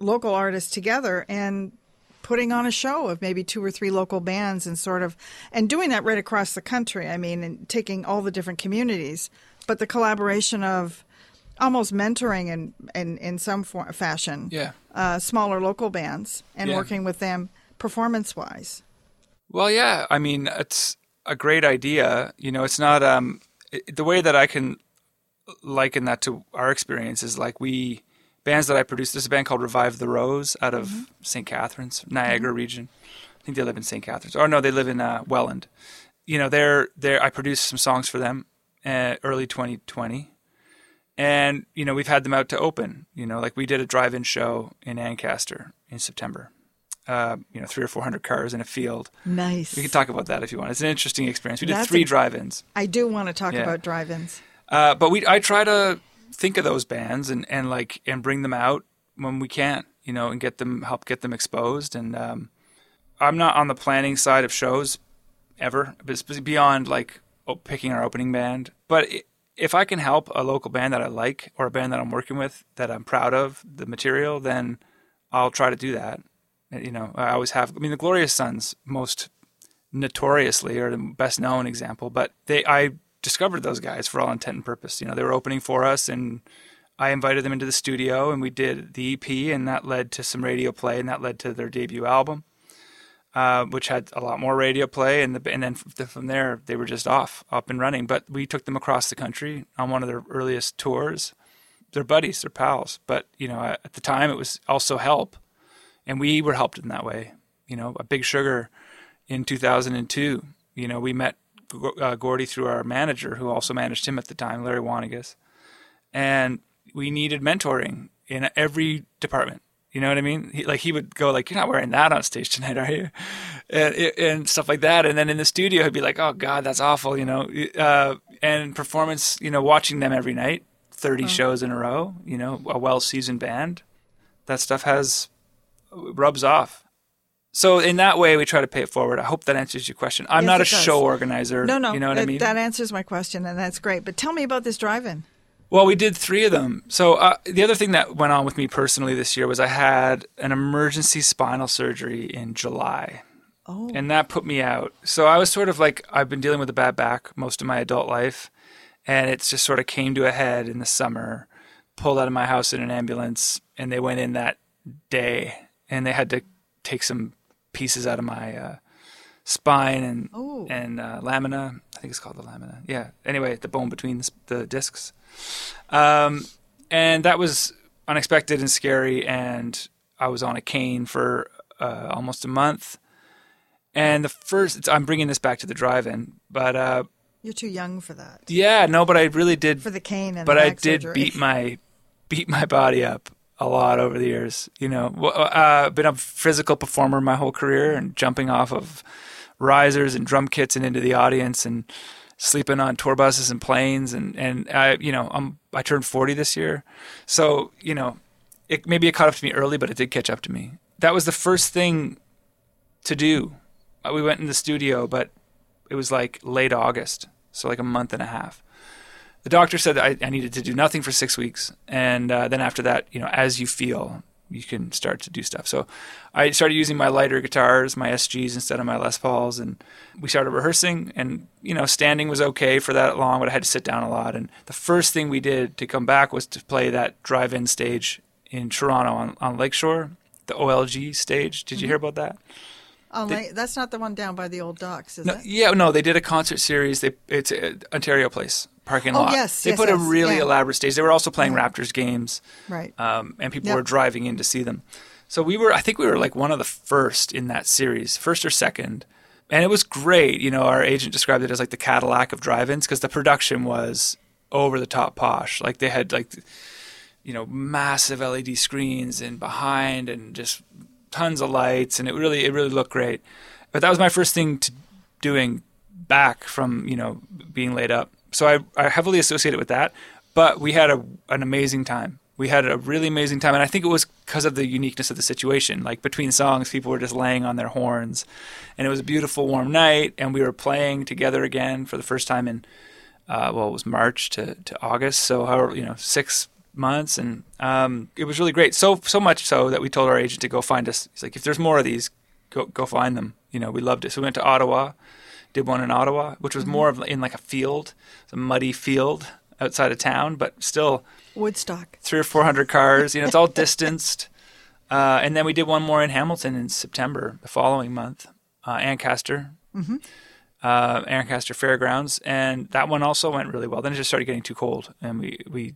local artists together and putting on a show of maybe two or three local bands and sort of and doing that right across the country i mean and taking all the different communities but the collaboration of almost mentoring in in, in some for, fashion Yeah. uh, smaller local bands and Yeah. working with them performance wise Well, yeah. I mean, it's a great idea. You know, it's not um, it, the way that I can liken that to our experience is like we bands that I produced. There's a band called Revive the Rose out of St. Catharines, Niagara region. I think they live in St. Catharines. Or no, they live in uh, Welland. You know, they're they're. I produced some songs for them uh, early 2020. And you know we've had them out to open. You know, like we did a drive-in show in Ancaster in September. Uh, you know, three or four hundred cars in a field. nice We can talk about that if you want. It's an interesting experience. We did That's three a- drive-ins, i do want to talk Yeah. about drive-ins uh, but we I try to think of those bands and, and like and bring them out when we can, you know, and get them help get them exposed. And um, I'm not on the planning side of shows ever, beyond like picking our opening band. But if I can help a local band that I like or a band that I'm working with that I'm proud of the material, then I'll try to do that. You know, I always have. I mean, the Glorious Sons most notoriously are the best known example, but they I discovered those guys for all intent and purpose. You know, they were opening for us and I invited them into the studio and we did the EP and that led to some radio play and that led to their debut album. Uh, which had a lot more radio play, and the, and then from there they were just off, up and running. But we took them across the country on one of their earliest tours. They're buddies, they're pals. But you know, at the time it was also help, and we were helped in that way. You know, a Big Sugar in 2002. You know, we met uh, Gordie through our manager, who also managed him at the time, Larry Wanagas, and we needed mentoring in every department. You know what I mean? He, like he would go like, "You're not wearing that on stage tonight, are you?" And, and stuff like that. And then in the studio, he'd be like, "Oh God, that's awful," you know. Uh, and performance, you know, watching them every night, thirty shows in a row, you know, a well-seasoned band, that stuff has rubs off. So in that way, we try to pay it forward. I hope that answers your question. I'm Yes, not a show organizer. no no you know what that, I mean. that answers my question and that's great but tell me about this drive-in Well, we did three of them. So uh, the other thing that went on with me personally this year was I had an emergency spinal surgery in July. Oh. And that put me out. So I was sort of like I've been dealing with a bad back most of my adult life, and it just sort of came to a head in the summer. Pulled out of my house in an ambulance, and they went in that day, and they had to take some pieces out of my uh, spine and Oh. and uh, lamina. I think it's called the lamina. Yeah. Anyway, the bone between the, the discs. Um, and that was unexpected and scary. And I was on a cane for uh, almost a month. And the first, it's, I'm bringing this back to the drive-in, but uh, You're too young for that. Yeah, no, but I really did For the cane and but the I did surgery. beat my beat my body up a lot over the years. You know, Well, uh, been a physical performer my whole career and jumping off of risers and drum kits and into the audience and sleeping on tour buses and planes and and I you know I'm I turned 40 this year, so you know it maybe it caught up to me early, but it did catch up to me. That was the first thing to do. Uh, We went in the studio, but it was like late August, so like a month and a half the doctor said that I, I needed to do nothing for six weeks, and uh, then after that, you know, as you feel, you can start to do stuff. So I started using my lighter guitars, my SGs instead of my Les Pauls, and we started rehearsing. And you know, standing was okay for that long, but I had to sit down a lot. And the first thing we did to come back was to play that drive-in stage in Toronto on, on Lakeshore, the OLG stage. Did you hear about that? Oh, like, that's not the one down by the old docks, is No, it? yeah, no, they did a concert series. They it's at Ontario Place parking Oh, lot. yes, they yes, put a really yeah. elaborate stage. They were also playing Raptors games, Right. um, and people Yep. were driving in to see them. So we were, I think we were like one of the first in that series, first or second, and it was great. You know, our agent described it as like the Cadillac of drive-ins because the production was over the top posh. Like they had like, you know, massive LED screens and behind and just tons of lights, and it really it really looked great. But that was my first thing to doing back from you know being laid up. So I, I heavily associate it with that. But we had a, an amazing time. We had a really amazing time, and I think it was because of the uniqueness of the situation. Like between songs, people were just laying on their horns, and it was a beautiful, warm night, and we were playing together again for the first time in uh, well, it was March to, to August, so however you know six months, and um, it was really great. So so much so that we told our agent to go find us. He's like, if there's more of these, go go find them. You know, we loved it. So we went to Ottawa, did one in Ottawa, which was more of in like a field, a muddy field outside of town, but still Woodstock. three or four hundred cars. You know, it's all distanced. Uh, and then we did one more in Hamilton in September, the following month, uh, Ancaster, uh, Ancaster Fairgrounds, and that one also went really well. Then it just started getting too cold, and we we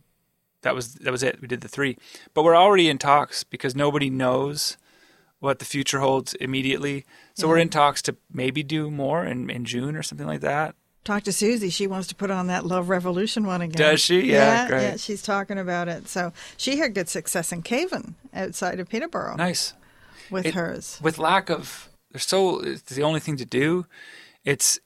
that was that was it. We did the three, but we're already in talks because nobody knows what the future holds immediately. So we're in talks to maybe do more in, in June or something like that. Talk to Susie. She wants to put on that Love Revolution one again. Does she? Yeah, great. yeah. She's talking about it. So she had good success in Cavan outside of Peterborough Nice. with It- hers. with lack of there's so it's the only thing to do it's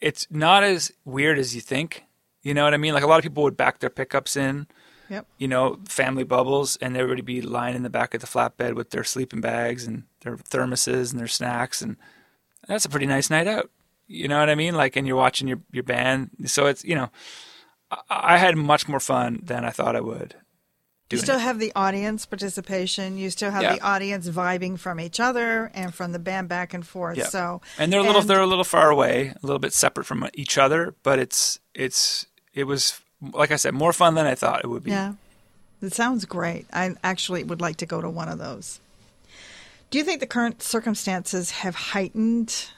it's not as weird as you think you know what i mean like a lot of people would back their pickups in Yep. you know family bubbles and everybody be lying in the back of the flatbed with their sleeping bags and their thermoses and their snacks and that's a pretty nice night out you know what i mean like and you're watching your your band so it's you know i, I had much more fun than i thought i would You still it. have the audience participation. You still have Yeah. the audience vibing from each other and from the band back and forth. Yeah. So and they're a little and- they're a little far away, a little bit separate from each other, but it's it's it was like I said, more fun than I thought it would be. Yeah. It sounds great. I actually would like to go to one of those. Do you think the current circumstances have heightened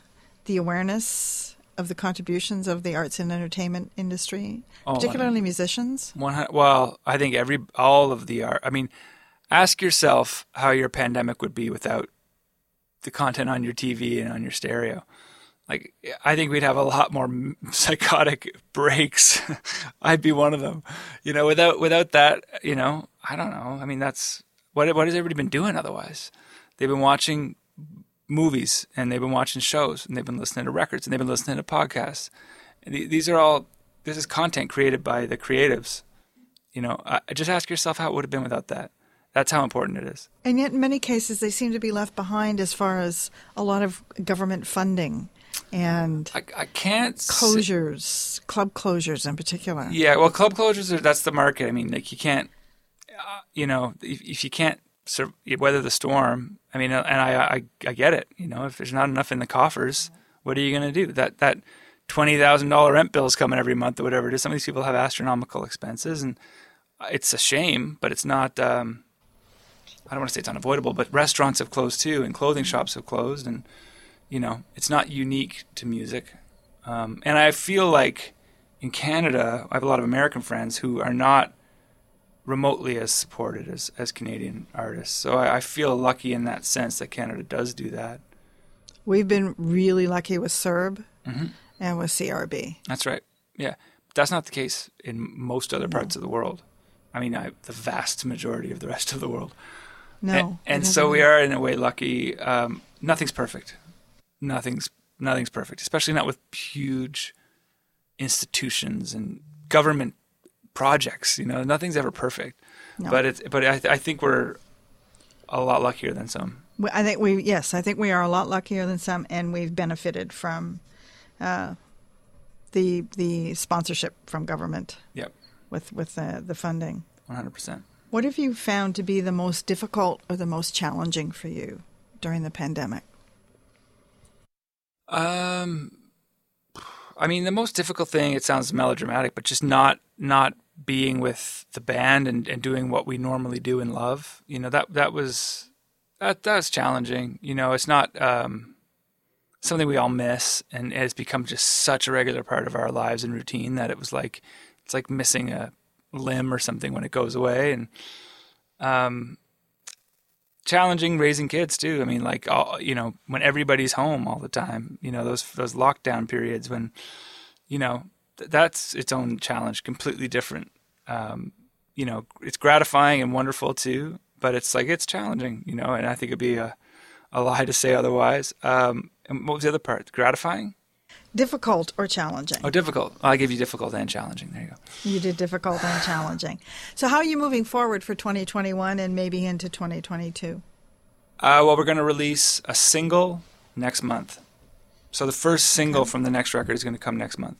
the awareness of the contributions of the arts and entertainment industry, Oh, particularly musicians? Well, I think every all of the art. I mean, ask yourself how your pandemic would be without the content on your TV and on your stereo. Like, I think we'd have a lot more psychotic breaks. I'd be one of them. You know, without without that, you know, I don't know. I mean, that's what what has everybody been doing otherwise? They've been watching movies and they've been watching shows and they've been listening to records and they've been listening to podcasts. The- these are all this is content created by the creatives. You know, I, just ask yourself how it would have been without that. That's how important it is. And yet, in many cases, they seem to be left behind as far as a lot of government funding and I, I can't closures, club closures in particular. Yeah, well, club closures are that's the market. I mean, like you can't, uh, you know, if, if you can't sur- weather the storm. I mean, and I, I I get it. You know, if there's not enough in the coffers, what are you going to do? That that twenty thousand dollar rent bill is coming every month or whatever it is. Some of these people have astronomical expenses, and it's a shame, but it's not. Um, I don't want to say it's unavoidable, but restaurants have closed too, and clothing shops have closed, and you know, it's not unique to music. Um, and I feel like in Canada, I have a lot of American friends who are not remotely as supported as, as Canadian artists. So I, I feel lucky in that sense that Canada does do that. We've been really lucky with CERB Mm-hmm. and with CRB. That's right. Yeah, that's not the case in most other parts of the world. I mean, I, the vast majority of the rest of the world. No. and, and so we are in a way lucky. Um, nothing's perfect. Nothing's nothing's perfect, especially not with huge institutions and government projects. You know, nothing's ever perfect. No. But it's but I, I think we're a lot luckier than some. I think we yes, I think we are a lot luckier than some, and we've benefited from uh, the the sponsorship from government Yep, with with the, the funding. one hundred percent. What have you found to be the most difficult or the most challenging for you during the pandemic? Um, I mean, the most difficult thing. It sounds melodramatic, but just not not being with the band and, and doing what we normally do and love. You know that that was that that was challenging. You know, it's not um, something we all miss, and it's become just such a regular part of our lives and routine that it was like it's like missing a limb or something when it goes away, and um, challenging raising kids too. I mean, like all, you know, when everybody's home all the time, you know, those those lockdown periods when, you know, th- that's its own challenge, completely different. Um, you know, it's gratifying and wonderful too, but it's like it's challenging, you know, and I think it'd be a a lie to say otherwise. Um, and what was the other part? Gratifying? Difficult or challenging? Oh, difficult. I give you difficult and challenging. There you go. You did difficult and challenging. So, how are you moving forward for 2021 and maybe into 2022? Uh, well, we're going to release a single next month. So the first single from the next record is going to come next month.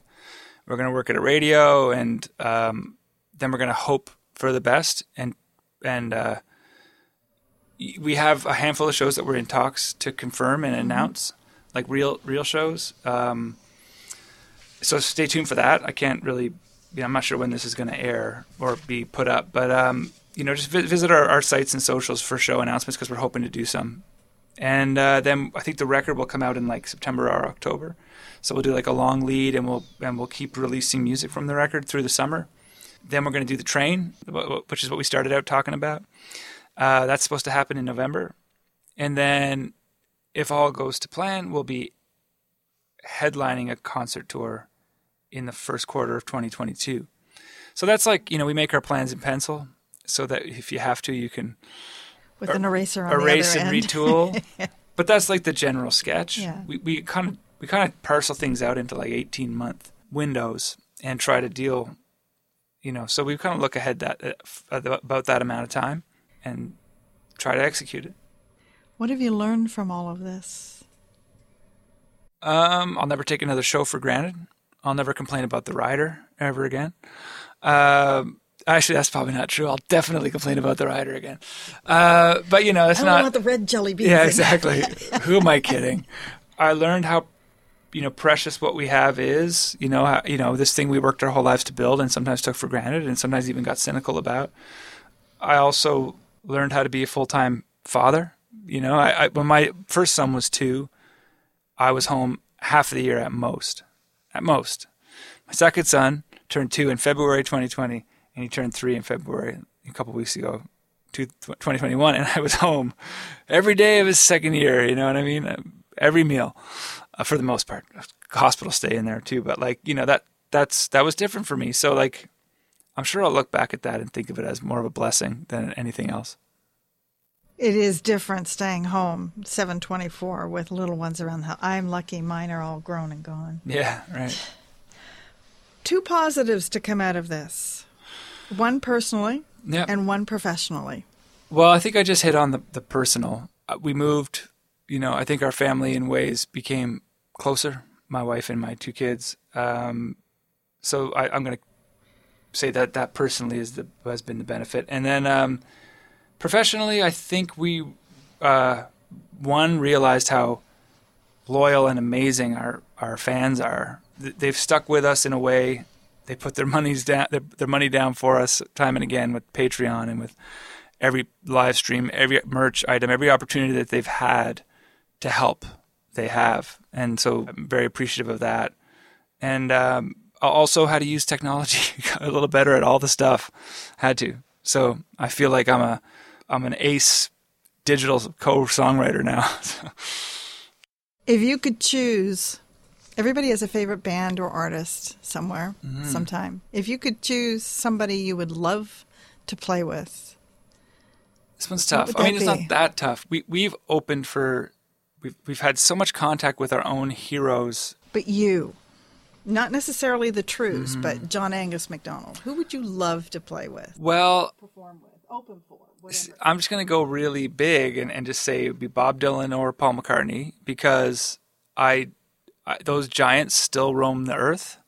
We're going to work at a radio, and um, then we're going to hope for the best. And and uh, we have a handful of shows that we're in talks to confirm and announce, like real real shows. Um, so stay tuned for that. I can't really. Yeah, I'm not sure when this is going to air or be put up, but um, you know, just vi- visit our, our sites and socials for show announcements because we're hoping to do some. And uh, then I think the record will come out in like September or October. So we'll do like a long lead, and we'll and we'll keep releasing music from the record through the summer. Then we're going to do the train, wh- wh- which is what we started out talking about. Uh, that's supposed to happen in November, and then if all goes to plan, we'll be headlining a concert tour in the first quarter of 2022. So that's like you know we make our plans in pencil, so that if you have to, you can With an eraser on erase and end. retool. but that's like the general sketch. Yeah. We we kind of we kind of parcel things out into like 18 month windows and try to deal you know, so we kind of look ahead that uh, about that amount of time and try to execute it. What have you learned from all of this? Um, I'll never take another show for granted. I'll never complain about the rider ever again. Um, actually, that's probably not true. I'll definitely complain about the rider again. Uh, but you know, it's not. want the red jelly beans. Yeah, exactly. Who am I kidding? I learned how you know precious what we have is. You know, how, you know this thing we worked our whole lives to build, and sometimes took for granted, and sometimes even got cynical about. I also learned how to be a full time father. You know, I, I when my first son was two, I was home half of the year at most. At most. My second son turned two in February 2020, and he turned three in February a couple weeks ago, 2021, and I was home every day of his second year. You know what I mean? Uh, Every meal, uh, for the most part. Hospital stay in there too, but like you know that that's that was different for me. So like, I'm sure I'll look back at that and think of it as more of a blessing than anything else. It is different staying home 724 with little ones around the house. I'm lucky mine are all grown and gone. Yeah, right. Two positives to come out of this. One personally Yeah. and one professionally. Well, I think I just hit on the, the personal. Uh, We moved, you know, I think our family in ways became closer, my wife and my two kids. Um, so I, I'm going to say that that personally is the has been the benefit. And then um, professionally, I think we uh, one realized how loyal and amazing our, our fans are. They've stuck with us in a way. They put their monies down, their, their money down for us time and again with Patreon and with every live stream, every merch item, every opportunity that they've had to help. They have, and so I'm very appreciative of that. And um, also how to use technology a little better at all the stuff. Had to. So I feel like I'm a I'm an ace digital co-songwriter now. If you could choose Everybody has a favorite band or artist somewhere, Mm-hmm. sometime. If you could choose somebody you would love to play with, This one's tough. I mean, that it's not that tough. We we've opened for we've we've had so much contact with our own heroes. but you, not necessarily the Trews, Mm-hmm. but John Angus MacDonald. who would you love to play with, Well, perform with, open for, whatever? I'm just gonna go really big and, and just say it would be Bob Dylan or Paul McCartney because I, I those giants still roam the earth.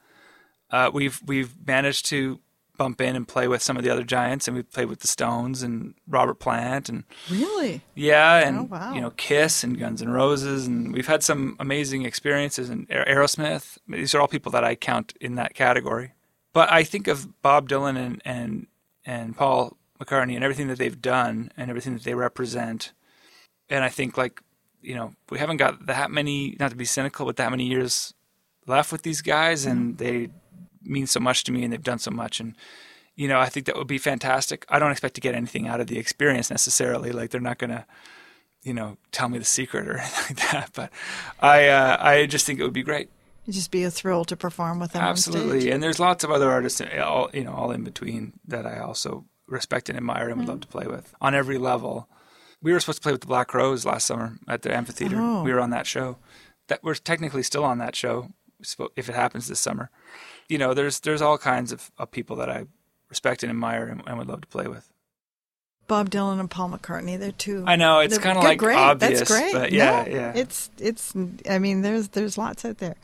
Uh, we've we've managed to bump in and play with some of the other giants, and we've played with the Stones and Robert Plant and Really? Yeah, and Oh, wow. you know, Kiss and Guns N' Roses, and we've had some amazing experiences. And Aerosmith, these are all people that I count in that category. But I think of Bob Dylan and and and Paul McCartney and everything that they've done and everything that they represent. And I think like you know, we haven't got that many, not to be cynical, but that many years left with these guys, and they mean so much to me, and they've done so much, and you know, I think that would be fantastic. I don't expect to get anything out of the experience necessarily. Like they're not going to, you know, tell me the secret or anything like that. But I, uh, I just think it would be great. It'd just be a thrill to perform with them Absolutely. And there's lots of other artists, all you know, all in between that I also respect and admire and would love to play with on every level. We were supposed to play with the Black Crowes last summer at the amphitheater. Oh. We were on that show. That we're technically still on that show if it happens this summer. You know, there's there's all kinds of, of people that I respect and admire and, and would love to play with. Bob Dylan and Paul McCartney, they're two. I know it's kind of like great. obvious, That's great. but yeah, No, yeah. It's it's. I mean, there's there's lots out there.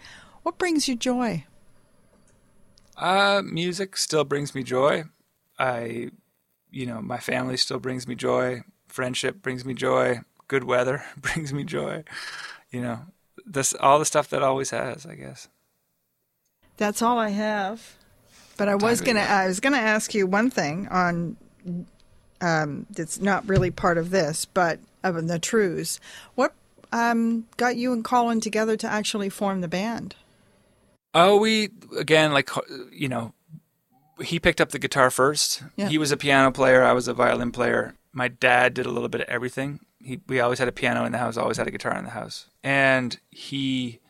What brings you joy? Uh, music still brings me joy. I, you know, my family still brings me joy. Friendship brings me joy. Good weather brings me joy. You know, this all the stuff that always has, I guess. That's all I have. But I was gonna. I was gonna ask you one thing on um that's not really part of this, but of the Trews. What um got you and Colin together to actually form the band? Oh, we again, like you know, he picked up the guitar first. Yeah. He was a piano player. I was a violin player. My dad did a little bit of everything. He, we always had a piano in the house. Always had a guitar in the house. And he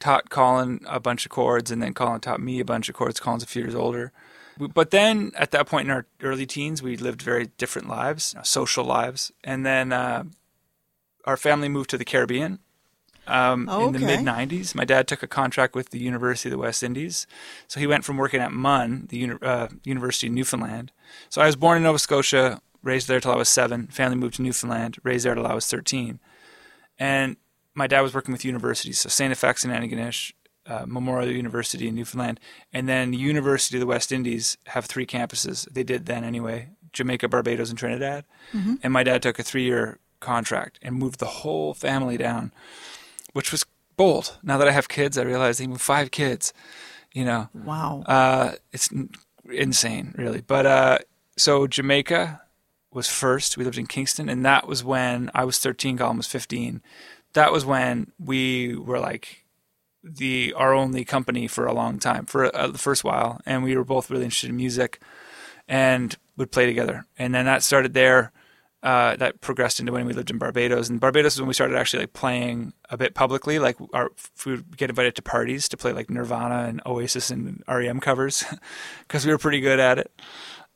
taught Colin a bunch of chords, and then Colin taught me a bunch of chords. Colin's a few years older. But then at that point in our early teens, we lived very different lives, social lives. And then uh, our family moved to the Caribbean um, in the mid 90s. My dad took a contract with the University of the West Indies. So he went from working at MUN, the uni- uh, University of Newfoundland. So I was born in Nova Scotia, raised there till I was seven. Family moved to Newfoundland, raised there till I was 13. And my dad was working with universities, so St. FX in Antigonish, uh, Memorial University in Newfoundland, and then the University of the West Indies have three campuses. They did then anyway Jamaica, Barbados, and Trinidad. And my dad took a three year contract and moved the whole family down, which was bold. Now that I have kids, I realize even five kids, you know. Wow. Uh, it's insane, really. But uh, so Jamaica was first. We lived in Kingston, and that was when I was 13. Colin was 15. That was when we were like the our only company for a long time, for uh, the first while, and we were both really interested in music, and would play together. And then that started there. Uh, that progressed into when we lived in Barbados, and Barbados is when we started actually like playing a bit publicly. Like our, we would get invited to parties to play like Nirvana and Oasis and REM covers because we were pretty good at it.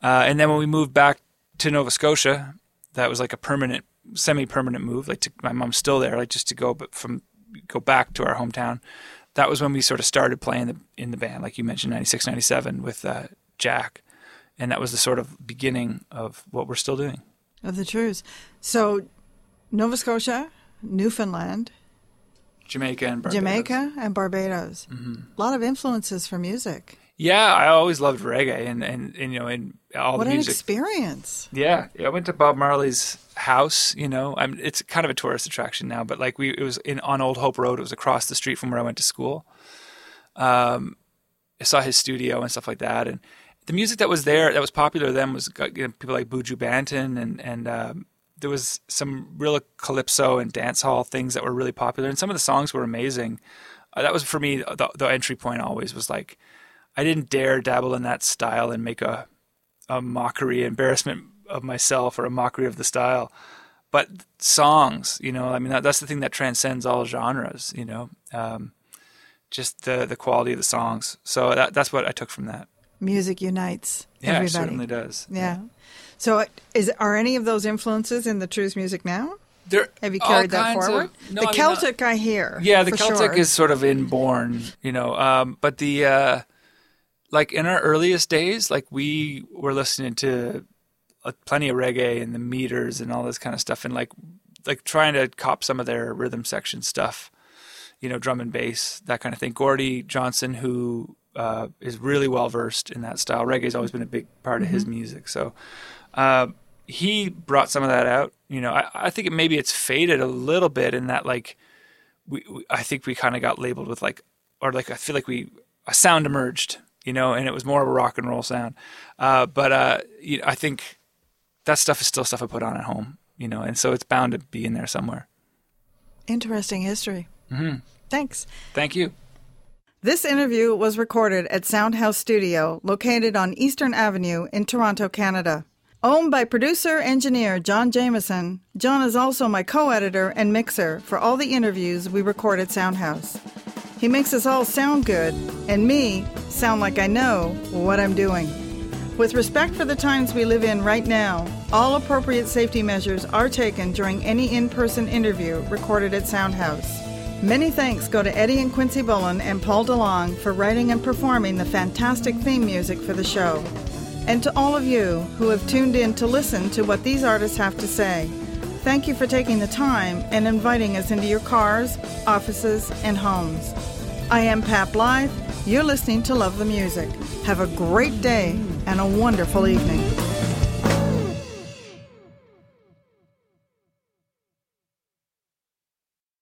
Uh, and then when we moved back to Nova Scotia, that was like a permanent, semi-permanent move. Like to, my mom's still there, like just to go, but from go back to our hometown. That was when we sort of started playing the, in the band, like you mentioned, 96, 97 with uh, Jack, and that was the sort of beginning of what we're still doing. Of the Trews. So Nova Scotia, Newfoundland, Jamaica and Barbados. Jamaica, and Barbados. Mm-hmm. A lot of influences for music. Yeah, I always loved reggae and, and, and you know, and all what the an experience. Yeah, yeah, I went to Bob Marley's house. You know, I'm, it's kind of a tourist attraction now, but like we, it was in on Old Hope Road. It was across the street from where I went to school. Um, I saw his studio and stuff like that, and the music that was there that was popular then was you know, people like Buju Banton and and um, there was some real calypso and dance hall things that were really popular, and some of the songs were amazing. Uh, that was for me the, the entry point. Always was like I didn't dare dabble in that style and make a a mockery, embarrassment of myself or a mockery of the style. But songs, you know, I mean, that, that's the thing that transcends all genres, you know. Um, just the the quality of the songs. So that, that's what I took from that. Music unites Yeah, it everybody. certainly does. Yeah. So, is are any of those influences in the Trews' music now? There, Have you carried that kinds of- forward? no, the I mean, Celtic, I hear. Yeah, the Celtic sure. is sort of inborn, you know. Um, but the uh, like in our earliest days, like we were listening to uh, plenty of reggae and the meters and all this kind of stuff, and like like trying to cop some of their rhythm section stuff, you know, drum and bass, that kind of thing. Gordie Johnson, who uh, is really well versed in that style. Reggae's always been a big part of his music, so. Uh, he brought some of that out. You know, I, I think it, maybe it's faded a little bit in that like we, we I think we kind of got labeled with like or like I feel like we a sound emerged, you know, and it was more of a rock and roll sound. Uh, but uh, you I think that stuff is still stuff I put on at home, you know, and so it's bound to be in there somewhere. Interesting history. Mm-hmm. Thanks. Thank you. This interview was recorded at Soundhouse Studio, located on Eastern Avenue in Toronto, Canada. Owned by producer engineer John Jameson, John is also my co editor and mixer for all the interviews we record at Soundhouse. He makes us all sound good, and me sound like I know what I'm doing. With respect for the times we live in right now, all appropriate safety measures are taken during any in person interview recorded at Soundhouse. Many thanks go to Eddie and Quincy Bullen and Paul DeLong for writing and performing the fantastic theme music for the show. And to all of you who have tuned in to listen to what these artists have to say, thank you for taking the time and inviting us into your cars, offices, and homes. I am Pat Blythe. You're listening to Love the Music. Have a great day and a wonderful evening.